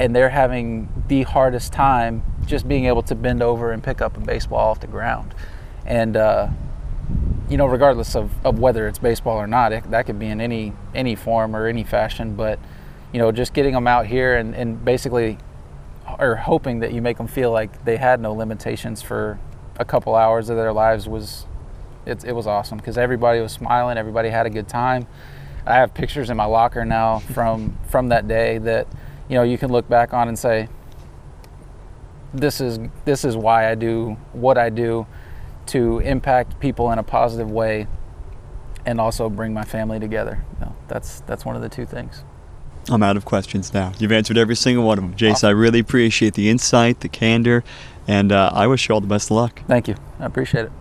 and they're having the hardest time just being able to bend over and pick up a baseball off the ground. And uh, you know regardless of, of whether it's baseball or not it, that could be in any any form or any fashion but you know just getting them out here and, and basically or hoping that you make them feel like they had no limitations for a couple hours of their lives was it, it was awesome. Because everybody was smiling everybody had a good time. I have pictures in my locker now from from that day that you know you can look back on and say this is this is why i do what i do to impact people in a positive way and also bring my family together you know, that's that's one of the two things I'm out of questions now. You've answered every single one of them. Jayce, I really appreciate the insight, the candor, and uh, I wish you all the best of luck. Thank you. I appreciate it.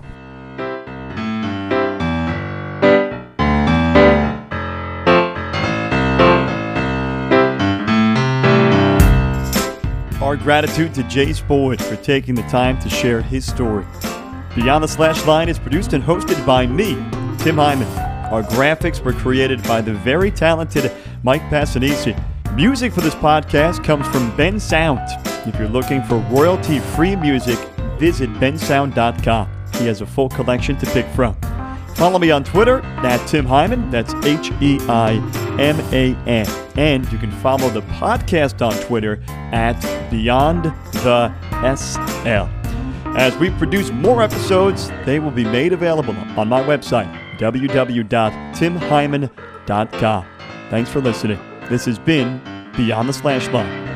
Our gratitude to Jayce Boyd for taking the time to share his story. Beyond the Slash Line is produced and hosted by me, Tim Heiman. Our graphics were created by the very talented Mike Passanisi. Music for this podcast comes from Bensound. If you're looking for royalty free music, visit bensound.com. He has a full collection to pick from. Follow me on Twitter at Tim Heiman. That's H E I M A N. And you can follow the podcast on Twitter at Beyond the SL. As we produce more episodes, they will be made available on my website, www.timheiman.com. Thanks for listening. This has been Beyond the Slash Line.